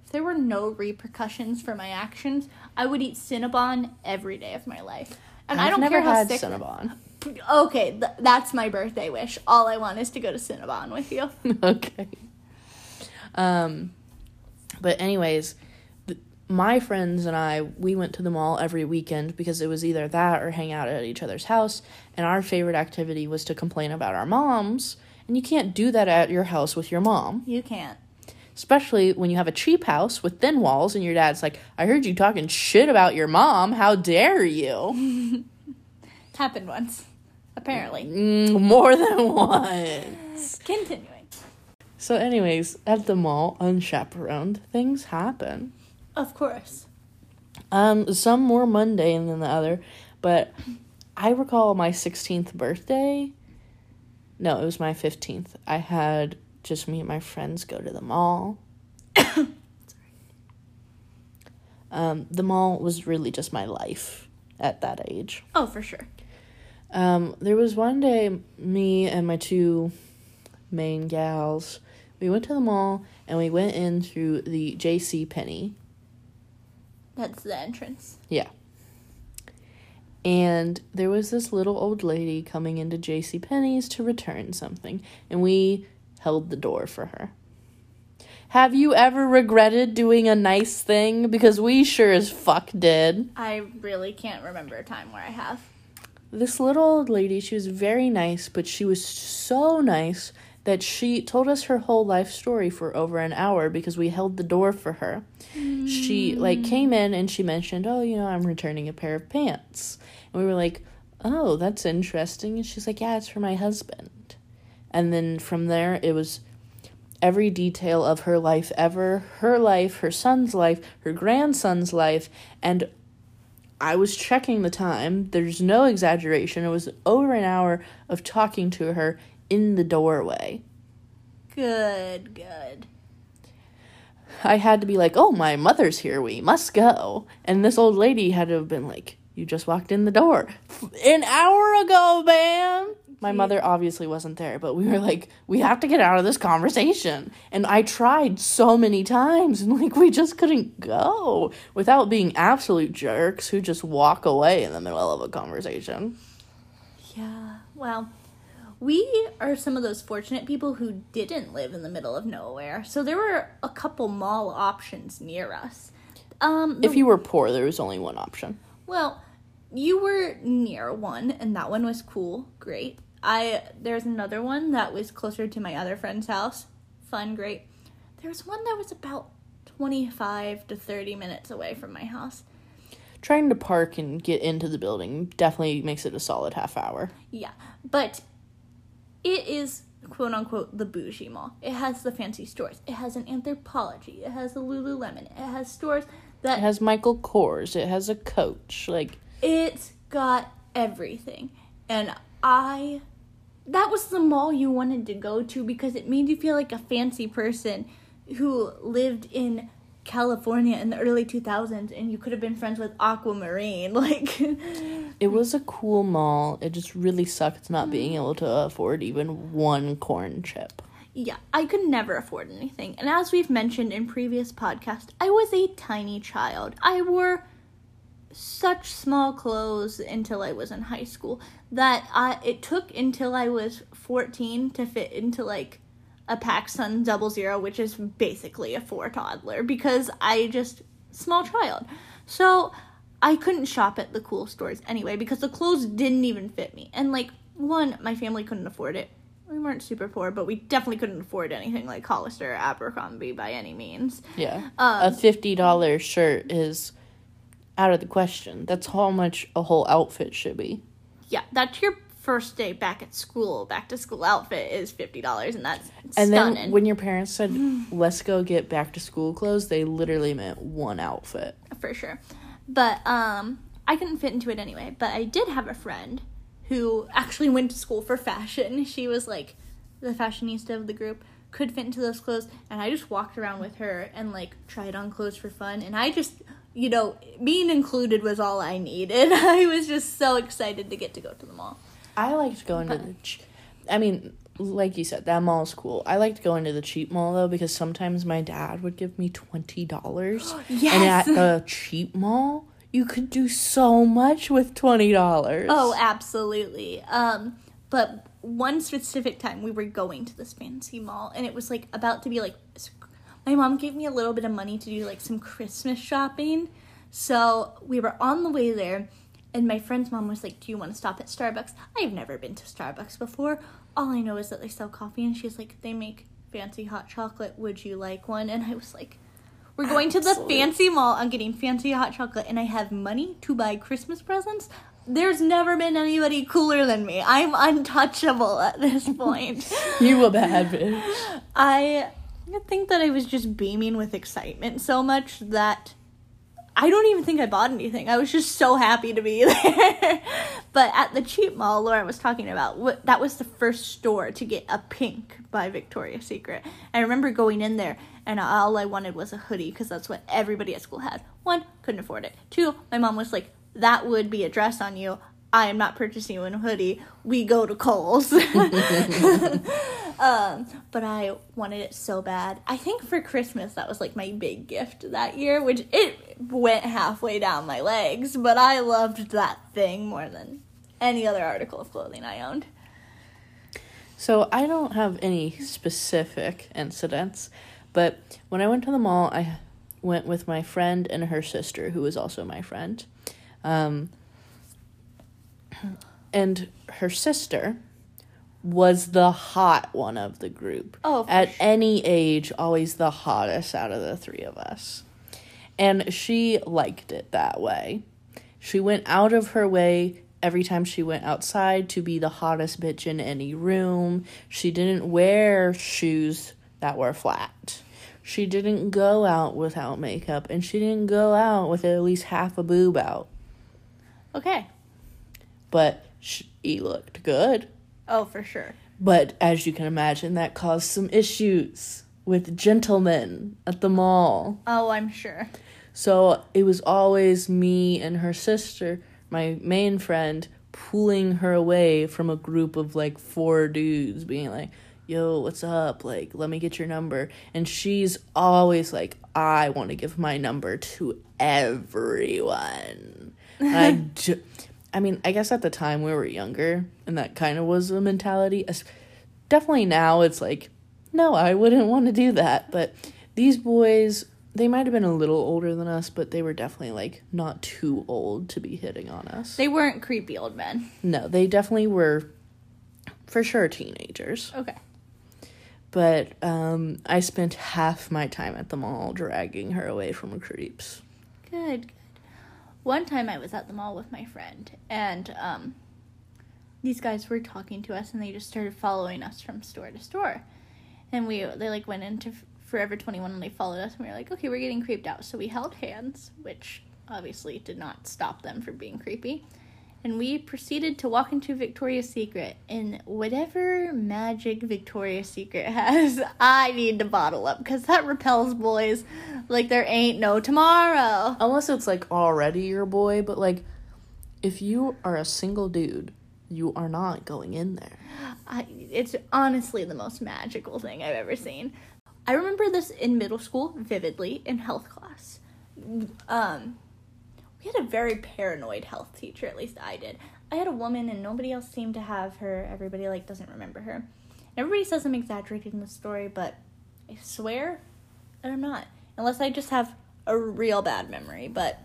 if there were no repercussions for my actions, I would eat Cinnabon every day of my life. And I I've don't never care how sick. Cinnabon. Okay, th- that's my birthday wish. All I want is to go to Cinnabon with you. okay. Um, but anyways, th- my friends and I we went to the mall every weekend because it was either that or hang out at each other's house. And our favorite activity was to complain about our moms. And you can't do that at your house with your mom, You can't. especially when you have a cheap house with thin walls and your dad's like, "I heard you talking shit about your mom. How dare you?" Happened once, apparently. Mm, more than once. Continuing. So, anyways, at the mall, unchaperoned, things happen. Of course. Um, some more mundane than the other, but I recall my 16th birthday. No, it was my 15th. I had just me and my friends go to the mall. um, the mall was really just my life at that age. Oh, for sure. Um, there was one day, me and my two main gals, we went to the mall and we went in through the J.C. Penney. That's the entrance. Yeah. And there was this little old lady coming into J.C. Penney's to return something, and we held the door for her. Have you ever regretted doing a nice thing? Because we sure as fuck did. I really can't remember a time where I have. This little old lady, she was very nice, but she was so nice that she told us her whole life story for over an hour because we held the door for her. She like hmm. came in and she mentioned, "Oh, you know, I'm returning a pair of pants." And we were like, "Oh, that's interesting." And she's like, "Yeah, it's for my husband." And then from there it was every detail of her life ever, her life, her son's life, her grandson's life, and I was checking the time. There's no exaggeration. It was over an hour of talking to her in the doorway. Good, good. I had to be like, "Oh, my mother's here. We must go." And this old lady had to have been like, "You just walked in the door an hour ago, ma'am." My mother obviously wasn't there, but we were like, "We have to get out of this conversation." And I tried so many times, and like we just couldn't go without being absolute jerks who just walk away in the middle of a conversation. Yeah. Well, we are some of those fortunate people who didn't live in the middle of nowhere. So there were a couple mall options near us. Um, If you were poor, there was only one option. well, you were near one, and that one was cool. Great. I there's another one that was closer to my other friend's house. Fun, great. There was one that was about twenty five to thirty minutes away from my house. Trying to park and get into the building definitely makes it a solid half hour. Yeah, but it is quote unquote the bougie mall. It has the fancy stores. It has an Anthropologie. It has a Lululemon. It has stores that It has Michael Kors. It has a coach. Like it's got everything. And I that was the mall you wanted to go to because it made you feel like a fancy person who lived in California in the early 2000s and you could have been friends with Aquamarine like it was a cool mall. It just really sucked not being able to afford even one corn chip. Yeah, I could never afford anything. And as we've mentioned in previous podcasts, I was a tiny child. I wore such small clothes until I was in high school that I it took until I was 14 to fit into like a PacSun Double Zero, which is basically a four toddler because I just small child. So I couldn't shop at the cool stores anyway because the clothes didn't even fit me. And like one, my family couldn't afford it. We weren't super poor, but we definitely couldn't afford anything like Hollister or Abercrombie by any means. Yeah. Um, a fifty dollar shirt is out of the question. That's how much a whole outfit should be. Yeah, that's your first day back at school. Back to school outfit is fifty dollars, and that's And stunning. then when your parents said, "Let's go get back to school clothes," they literally meant one outfit. for sure. But um I couldn't fit into it anyway. But I did have a friend who actually went to school for fashion. She was like the fashionista of the group, could fit into those clothes, and I just walked around with her and like tried on clothes for fun. And I just, you know, being included was all I needed. I was just so excited to get to go to the mall. I liked going to the. Ch- I mean, like you said, that mall is cool. I liked going to the cheap mall though because sometimes my dad would give me twenty dollars, and at the cheap mall you could do so much with twenty dollars. Oh, absolutely. Um, but one specific time we were going to this fancy mall, and it was like about to be like. My mom gave me a little bit of money to do like some Christmas shopping, so we were on the way there, and my friend's mom was like, "Do you want to stop at Starbucks?" I've never been to Starbucks before. All I know is that they sell coffee, and she's like, "They make fancy hot chocolate. Would you like one?" And I was like. We're going to the fancy mall. I'm getting fancy hot chocolate, and I have money to buy Christmas presents. There's never been anybody cooler than me. I'm untouchable at this point. you a bad bitch. I think that I was just beaming with excitement so much that I don't even think I bought anything. I was just so happy to be there. but at the cheap mall Laura was talking about, that was the first store to get a pink by Victoria's Secret. I remember going in there and all I wanted was a hoodie because that's what everybody at school had. One, couldn't afford it. Two, my mom was like, that would be a dress on you. I am not purchasing you a hoodie. We go to Kohl's. Um, but I wanted it so bad. I think for Christmas that was like my big gift that year, which it went halfway down my legs, but I loved that thing more than any other article of clothing I owned. So I don't have any specific incidents, but when I went to the mall, I went with my friend and her sister, who was also my friend. Um, and her sister was the hot one of the group. Oh, for At sure. any age, always the hottest out of the three of us. And she liked it that way. She went out of her way every time she went outside to be the hottest bitch in any room. She didn't wear shoes that were flat. She didn't go out without makeup, and she didn't go out with at least half a boob out. Okay. But she looked good. Oh, for sure. But as you can imagine, that caused some issues with gentlemen at the mall. Oh, I'm sure. So it was always me and her sister, my main friend, pulling her away from a group of like four dudes, being like, yo, what's up? Like, let me get your number. And she's always like, I want to give my number to everyone. I, ju- I mean, I guess at the time we were younger, and that kind of was the mentality. As- Definitely now it's like, no, I wouldn't want to do that. But these boys, they might have been a little older than us, but they were definitely like not too old to be hitting on us. They weren't creepy old men. No, they definitely were for sure teenagers. Okay. But um, I spent half my time at the mall dragging her away from creeps. Good. One time I was at the mall with my friend, and um, these guys were talking to us, and they just started following us from store to store. And we, they like went into Forever 21 and they followed us, and we were like, okay, we're getting creeped out. So we held hands, which obviously did not stop them from being creepy. And we proceeded to walk into Victoria's Secret. And whatever magic Victoria's Secret has, I need to bottle up because that repels boys like there ain't no tomorrow. Unless it's like already your boy, but like if you are a single dude, you are not going in there. I, it's honestly the most magical thing I've ever seen. I remember this in middle school vividly in health class. Um, we had a very paranoid health teacher, at least I did. I had a woman and nobody else seemed to have her. Everybody like doesn't remember her. Everybody says I'm exaggerating the story, but I swear that I'm not. Unless I just have a real bad memory, but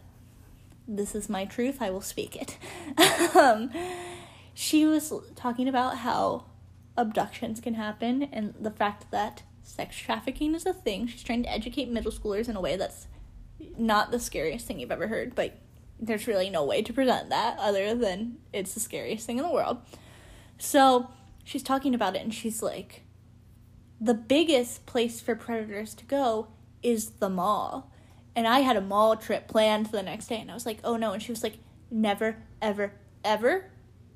this is my truth, I will speak it. um, she was talking about how abductions can happen and the fact that sex trafficking is a thing. She's trying to educate middle schoolers in a way that's not the scariest thing you've ever heard, but there's really no way to present that other than it's the scariest thing in the world. So she's talking about it and she's like, the biggest place for predators to go is the mall. And I had a mall trip planned for the next day and I was like, oh no. And she was like, never, ever, ever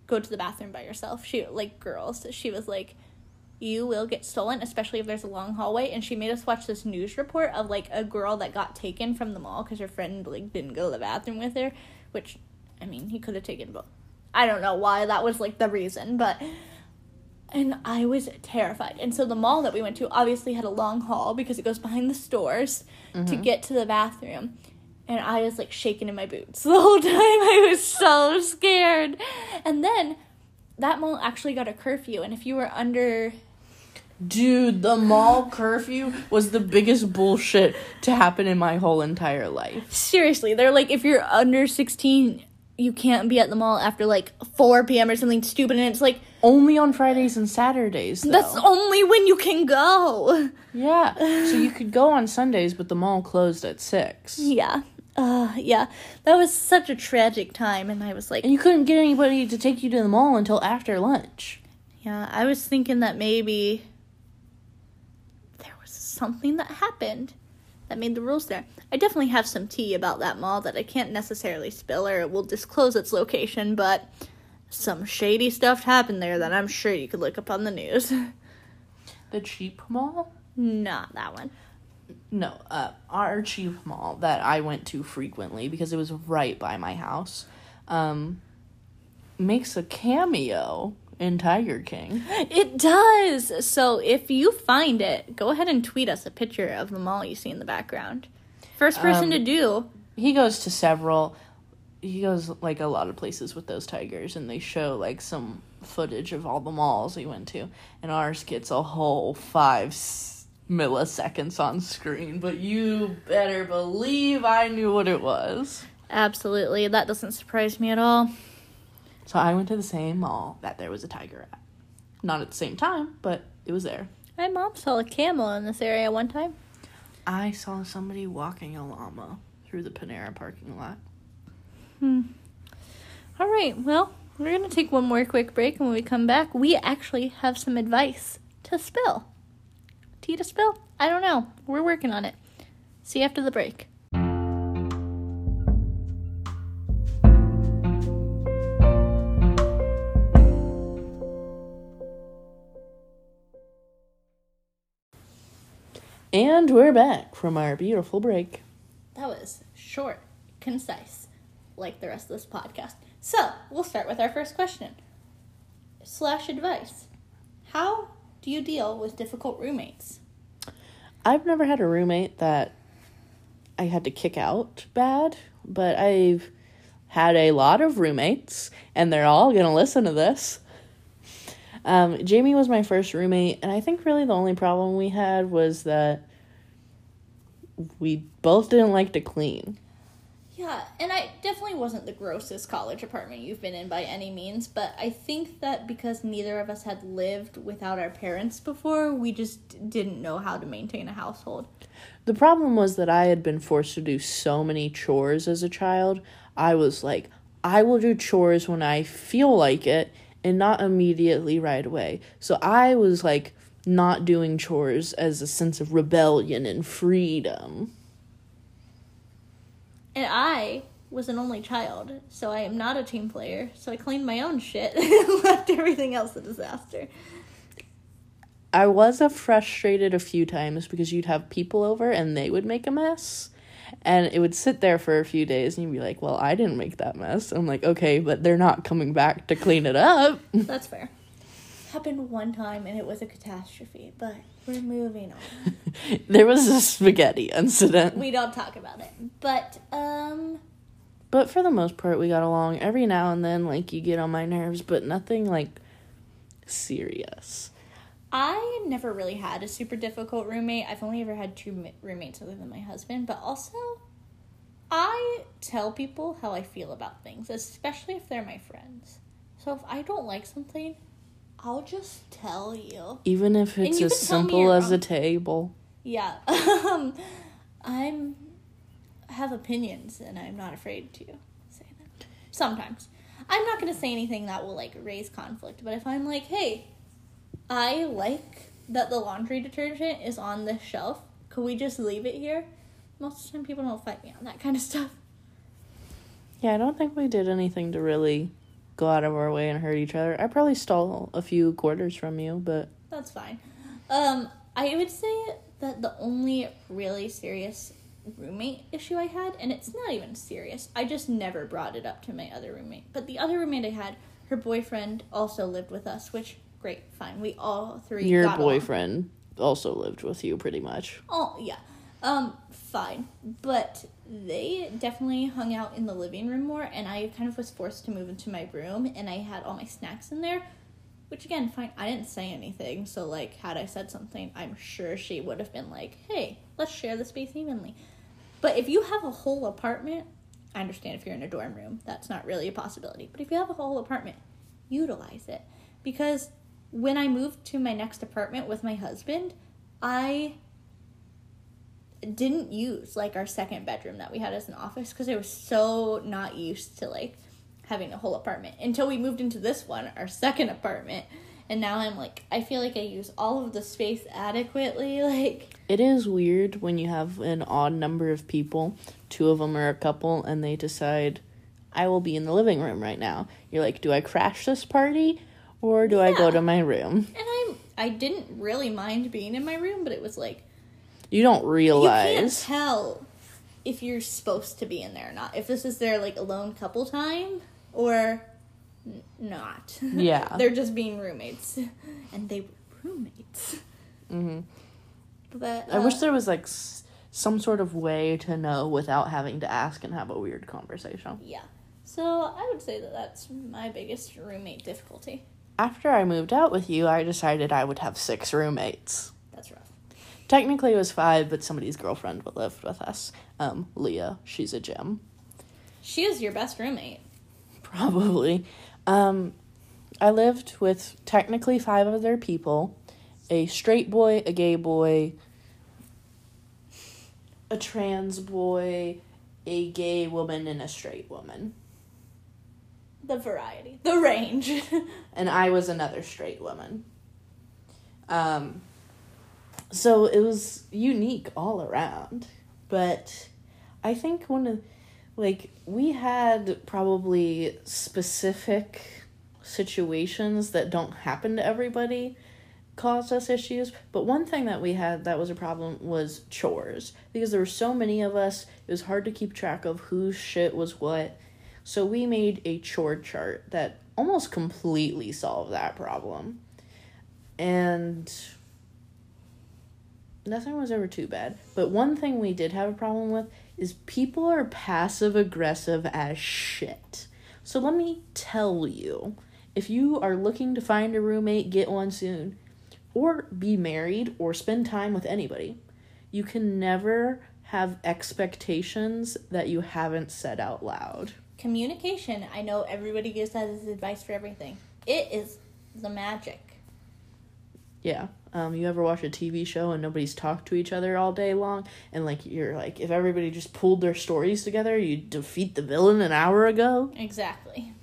go to the bathroom by yourself. She, like, girls, she was like, you will get stolen, especially if there's a long hallway. And she made us watch this news report of like a girl that got taken from the mall because her friend like didn't go to the bathroom with her, which, I mean, he could have taken, but I don't know why that was like the reason, but. And I was terrified. And so the mall that we went to obviously had a long hall because it goes behind the stores to mm-hmm. get to the bathroom. And I was like shaking in my boots the whole time. I was so scared. And then that mall actually got a curfew. And if you were under Dude, the mall curfew was the biggest bullshit to happen in my whole entire life. Seriously, they're like, if you're under 16, you can't be at the mall after like 4 p.m. or something stupid. And it's like, Only on Fridays and Saturdays. Though. that's only when you can go. yeah. So you could go on Sundays, but the mall closed at six, Yeah. Uh, yeah. That was such a tragic time. And I was like, and you couldn't get anybody to take you to the mall until after lunch. yeah, I was thinking that maybe something that happened that made the rules there. I definitely have some tea about that mall that I can't necessarily spill or it will disclose its location, but some shady stuff happened there that I'm sure you could look up on the news. The cheap mall? Not that one. No, uh, our cheap mall that I went to frequently because it was right by my house, um, makes a cameo in Tiger King. It does. So if you find it, go ahead and tweet us a picture of the mall you see in the background. First person Um, to do. He goes to several. He goes like a lot of places with those tigers, and they show like some footage of all the malls he went to, and ours gets a whole five milliseconds on screen. But you better believe I knew what it was. Absolutely. That doesn't surprise me at all. So I went to the same mall that there was a tiger at. Not at the same time, but it was there. My mom saw a camel in this area one time. I saw somebody walking a llama through the Panera parking lot. Hmm. All right. Well, we're going to take one more quick break, and when we come back, we actually have some advice to spill. Tea to spill? I don't know. We're working on it. See you after the break. And we're back from our beautiful break. That was short, concise, like the rest of this podcast. So, we'll start with our first question slash advice. How do you deal with difficult roommates? I've never had a roommate that I had to kick out bad, but I've had a lot of roommates, and they're all gonna listen to this. Um, Jamie was my first roommate, and I think really the only problem we had was that we both didn't like to clean. Yeah, and I definitely wasn't the grossest college apartment you've been in by any means, but I think that because neither of us had lived without our parents before, we just didn't know how to maintain a household. The problem was that I had been forced to do so many chores as a child. I was like, I will do chores when I feel like it and not immediately right away. So I was like not doing chores as a sense of rebellion and freedom. And I was an only child, so I am not a team player, so I cleaned my own shit and left everything else a disaster. I was a frustrated a few times because you'd have people over and they would make a mess. And it would sit there for a few days and you'd be like, Well, I didn't make that mess. I'm like, okay, but they're not coming back to clean it up. That's fair. Happened one time and it was a catastrophe, but we're moving on. there was a spaghetti incident. We don't talk about it. But um But for the most part we got along. Every now and then like you get on my nerves, but nothing like serious. I never really had a super difficult roommate. I've only ever had two roommates other than my husband, but also I tell people how I feel about things, especially if they're my friends. So if I don't like something, I'll just tell you. Even if it's as can tell me simple as a table. Yeah. Um I'm have opinions and I'm not afraid to say them. Sometimes. I'm not going to say anything that will like raise conflict, but if I'm like, "Hey, I like that the laundry detergent is on this shelf. Could we just leave it here?" Most of the time people don't fight me on that kind of stuff. Yeah, I don't think we did anything to really go out of our way and hurt each other. I probably stole a few quarters from you, but That's fine. Um, I would say that the only really serious roommate issue I had, and it's not even serious, I just never brought it up to my other roommate. But the other roommate I had, her boyfriend also lived with us, which great, fine. We all three. your got along. boyfriend also lived with you pretty much. Oh yeah, um, fine. But they definitely hung out in the living room more, and I kind of was forced to move into my room, and I had all my snacks in there. Which again, fine. I didn't say anything, so like, had I said something, I'm sure she would have been like, "Hey, let's share the space evenly." But if you have a whole apartment, I understand if you're in a dorm room, that's not really a possibility. But if you have a whole apartment, utilize it because when I moved to my next apartment with my husband, I didn't use like our second bedroom that we had as an office because I was so not used to like having a whole apartment until we moved into this one, our second apartment. And now I'm like, I feel like I use all of the space adequately. Like, It is weird when you have an odd number of people, two of them are a couple, and they decide, I will be in the living room right now. You're like, do I crash this party or do I go to my room? and I'm, I didn't really mind being in my room, but it was like, You don't realize. you can't tell if you're supposed to be in there or not. If this is their like alone couple time or n- not. Yeah. They're just being roommates, and they were roommates. hmm But I wish uh, there was like s- some sort of way to know without having to ask and have a weird conversation. yeah. So I would say that that's my biggest roommate difficulty. After I moved out with you, I decided I would have six roommates. Technically, it was five, but somebody's girlfriend lived with us. Um, Leah, she's a gem. She is your best roommate. Probably. Um, I lived with technically five other people a straight boy, a gay boy, a trans boy, a gay woman, and a straight woman. The variety, the range. And I was another straight woman. Um, so it was unique all around. But I think one of, like, we had probably specific situations that don't happen to everybody caused us issues. But one thing that we had that was a problem was chores because there were so many of us. It was hard to keep track of whose shit was what. So we made a chore chart that almost completely solved that problem. And nothing was ever too bad. But one thing we did have a problem with is people are passive aggressive as shit. So let me tell you if you are looking to find a roommate, get one soon, or be married or spend time with anybody, you can never have expectations that you haven't said out loud. Communication. I know everybody gives that as advice for everything. It is the magic. Yeah. Um, you ever watch a TV show and nobody's talked to each other all day long, and like you're like, if everybody just pulled their stories together, you defeat the villain an hour ago. Exactly.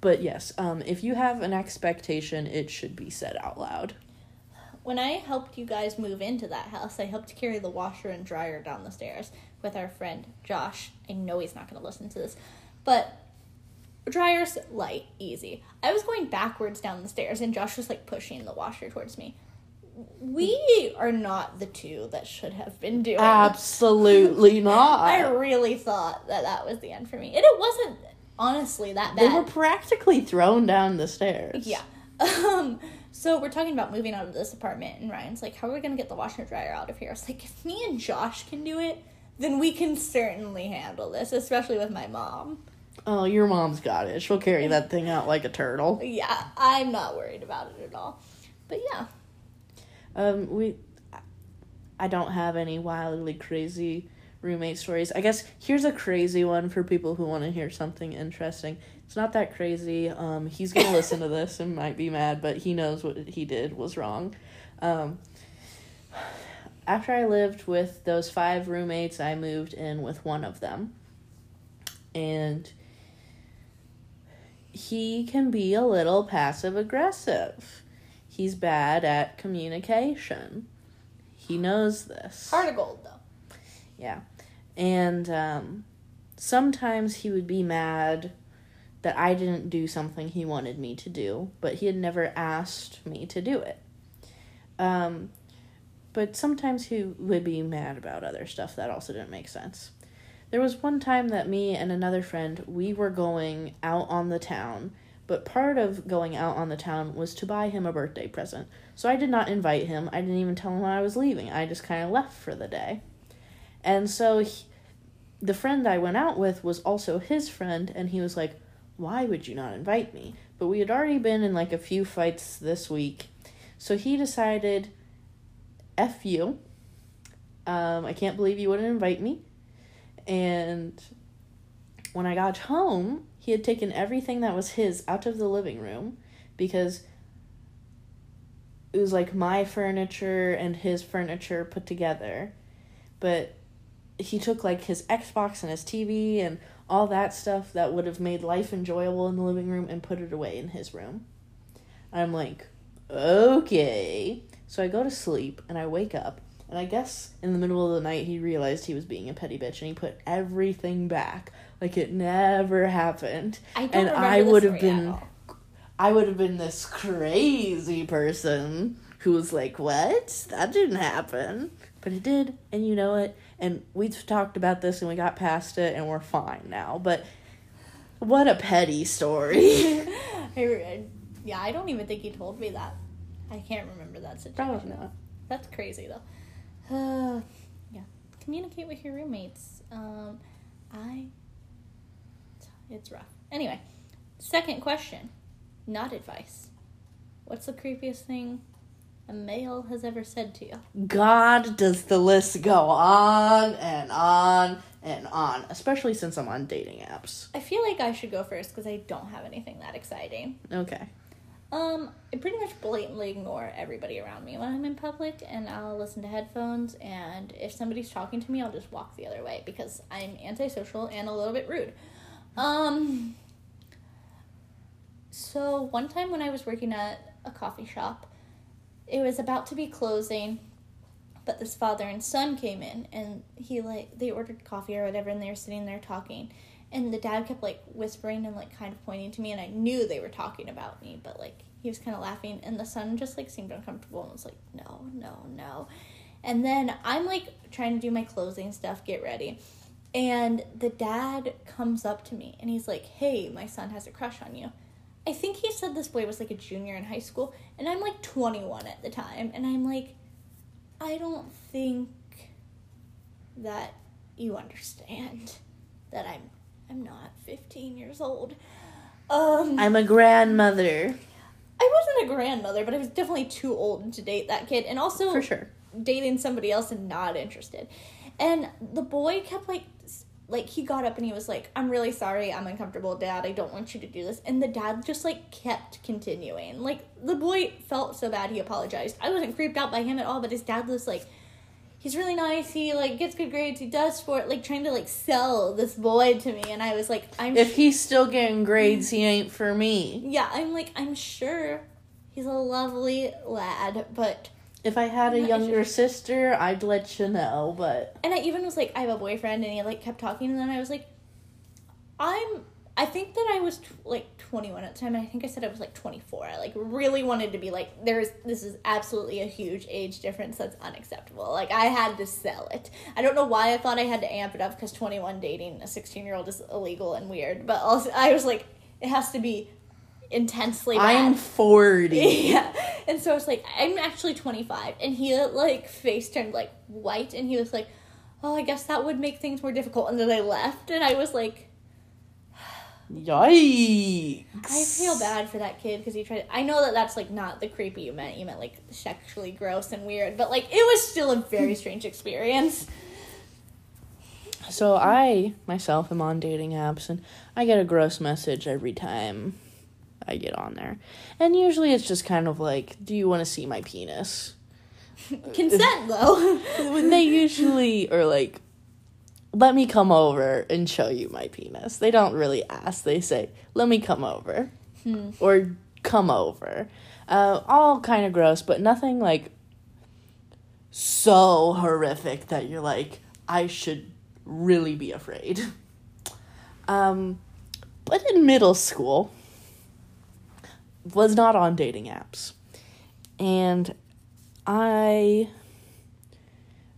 But yes, um, if you have an expectation, it should be said out loud. When I helped you guys move into that house, I helped carry the washer and dryer down the stairs with our friend Josh. I know he's not going to listen to this, but dryer's light, easy. I was going backwards down the stairs, and Josh was like pushing the washer towards me. We are not the two that should have been doing. Absolutely not. I really thought that that was the end for me, and it wasn't honestly that bad. they were practically thrown down the stairs. Yeah. Um, so we're talking about moving out of this apartment, and Ryan's like, "How are we gonna get the washer and dryer out of here?" I was like, "If me and Josh can do it, then we can certainly handle this, especially with my mom." Oh, your mom's got it. She'll carry that thing out like a turtle. Yeah, I'm not worried about it at all. But yeah, Um, we, I don't have any wildly crazy roommate stories. I guess here's a crazy one for people who want to hear something interesting. It's not that crazy. Um, he's gonna listen to this and might be mad, but he knows what he did was wrong. Um, after I lived with those five roommates, I moved in with one of them, and he can be a little passive aggressive. He's bad at communication. He knows this. heart of gold though. Yeah. And um, sometimes he would be mad that I didn't do something he wanted me to do, but he had never asked me to do it. Um, but sometimes he would be mad about other stuff that also didn't make sense. There was one time that me and another friend, we were going out on the town, but part of going out on the town was to buy him a birthday present. So I did not invite him. I didn't even tell him I was leaving. I just kind of left for the day. And so he, the friend I went out with was also his friend, and he was like, Why would you not invite me? But we had already been in like a few fights this week. So he decided, F you. Um, I can't believe you wouldn't invite me. And when I got home, he had taken everything that was his out of the living room because it was like my furniture and his furniture put together. But he took like his Xbox and his TV and all that stuff that would have made life enjoyable in the living room and put it away in his room. I'm like, okay. So I go to sleep and I wake up. And I guess in the middle of the night he realized he was being a petty bitch and he put everything back like it never happened. I don't and I would have been. I would have been this crazy person who was like, "What? That didn't happen." But it did, and you know it. And we've talked about this and we got past it and we're fine now. But what a petty story. I yeah, I don't even think he told me that. I can't remember that situation. Probably not. That's crazy though. Uh, yeah, communicate with your roommates. Um, I. It's rough. Anyway, second question, not advice. What's the creepiest thing a male has ever said to you? God, does the list go on and on and on, especially since I'm on dating apps. I feel like I should go first because I don't have anything that exciting. Okay. Um, I pretty much blatantly ignore everybody around me when I'm in public, and I'll listen to headphones. And if somebody's talking to me, I'll just walk the other way because I'm antisocial and a little bit rude. Um, so one time when I was working at a coffee shop, it was about to be closing, but this father and son came in, and he like they ordered coffee or whatever, and they were sitting there talking. And the dad kept like whispering and like kind of pointing to me, and I knew they were talking about me, but like he was kind of laughing, and the son just like seemed uncomfortable and was like, no, no, no. And then I'm like trying to do my closing stuff, get ready. And the dad comes up to me and he's like, hey, my son has a crush on you. I think he said this boy was like a junior in high school, and I'm like 21 at the time, and I'm like, I don't think that you understand that I'm I'm not 15 years old. Um, I'm a grandmother. I wasn't a grandmother, but I was definitely too old to date that kid, and also For sure. dating somebody else and not interested. And the boy kept like, like he got up and he was like, "I'm really sorry, I'm uncomfortable, Dad. I don't want you to do this." And the dad just like kept continuing. Like the boy felt so bad, he apologized. I wasn't creeped out by him at all, but his dad was like, he's really nice. He like gets good grades. He does sport. Like trying to like sell this boy to me, and I was like, I'm If he's still getting grades, he ain't for me. yeah, I'm like, I'm sure he's a lovely lad, but If I had a Yeah, younger sister, I'd let you know, but and I even was like, I have a boyfriend, and he like kept talking, and then I was like, I'm. I think that I was t- like 21 at the time, and I think I said I was like 24. I like really wanted to be like, there's this is absolutely a huge age difference that's unacceptable. Like I had to sell it. I don't know why I thought I had to amp it up because 21 dating a 16 year old is illegal and weird, but also I was like, it has to be intensely. Bad. I'm 40. Yeah. And so I was like, I'm actually 25. And he, like, face turned, like, white. And he was like, oh, I guess that would make things more difficult. And then I left. And I was like, Yikes. I feel bad for that kid because he tried. I know that that's, like, not the creepy you meant. You meant, like, sexually gross and weird. But, like, it was still a very strange experience. So I myself am on dating apps and I get a gross message every time I get on there. And usually it's just kind of like, do you want to see my penis? Consent, though. When they usually are like, let me come over and show you my penis. They don't really ask. They say, let me come over. Or come over. Uh, all kind of gross, but nothing like so horrific that you're like, I should really be afraid. Um, but in middle school, was not on dating apps. And I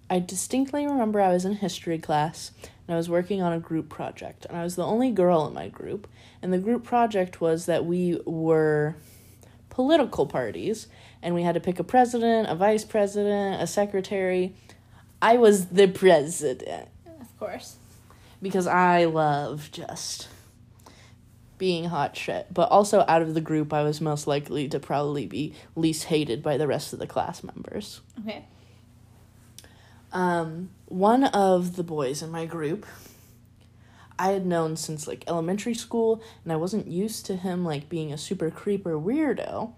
I distinctly remember I was in history class and I was working on a group project and I was the only girl in my group and the group project was that we were political parties and we had to pick a president, a vice president, a secretary. I was the president of course. because I love just being hot shit. But also out of the group, I was most likely to probably be least hated by the rest of the class members. Okay. Um, one of the boys in my group, I had known since like elementary school, and I wasn't used to him like being a super creeper weirdo.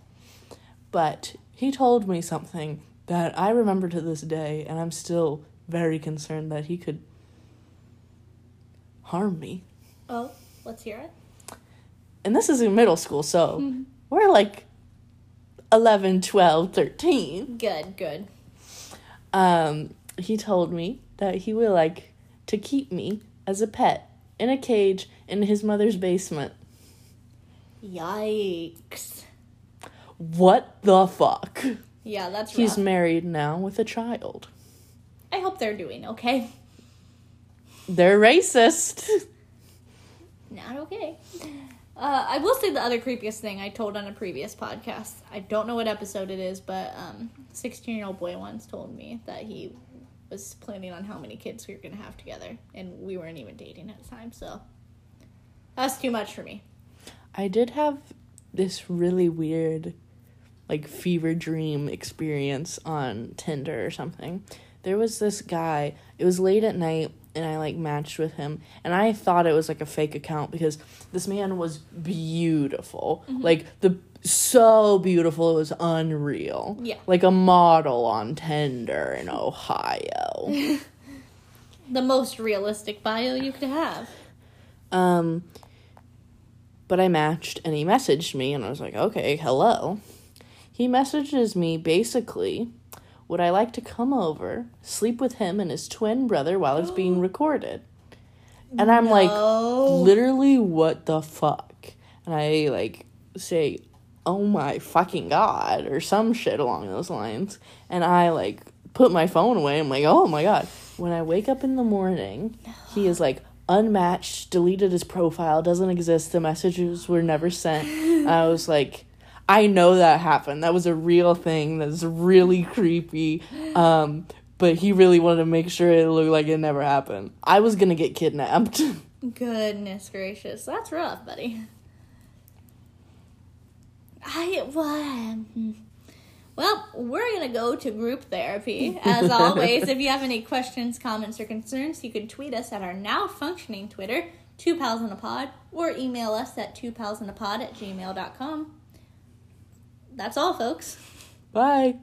But he told me something that I remember to this day, and I'm still very concerned that he could harm me. Oh, let's hear it. And this is in middle school, so we're like 11, 12, 13. Good, good. um, he told me that he would like to keep me as a pet in a cage in his mother's basement. Yikes. What the fuck? Yeah, that's He's rough. married now with a child. I hope they're doing okay. They're racist. Not okay. Uh, I will say the other creepiest thing I told on a previous podcast. I don't know what episode it is, but um, 16 year old boy once told me that he was planning on how many kids we were gonna have together, and we weren't even dating at the time. So that's too much for me. I did have this really weird, like, fever dream experience on Tinder or something. There was this guy, it was late at night, and I, like, matched with him, and I thought it was, like, a fake account because this man was beautiful. Like, the so beautiful, it was unreal. Yeah. Like a model on Tinder in Ohio. The most realistic bio you could have. Um, but I matched and he messaged me, and I was like, okay, hello. He messages me basically, would I like to come over, sleep with him and his twin brother while it's being recorded? And I'm like, literally, what the fuck? And I like say, oh my fucking god, or some shit along those lines. And I like put my phone away. I'm like, oh my god. When I wake up in the morning, he is like unmatched, deleted his profile, doesn't exist. The messages were never sent. I was like, I know that happened. That was a real thing. That's really creepy. Um, but he really wanted to make sure it looked like it never happened. I was gonna get kidnapped. Goodness gracious, that's rough, buddy. I what? Well, we're gonna go to group therapy as always. if you have any questions, comments, or concerns, you can tweet us at our now functioning Twitter, two pals in a pod, or email us at two pals in a pod at gmail.com that's all, folks. Bye.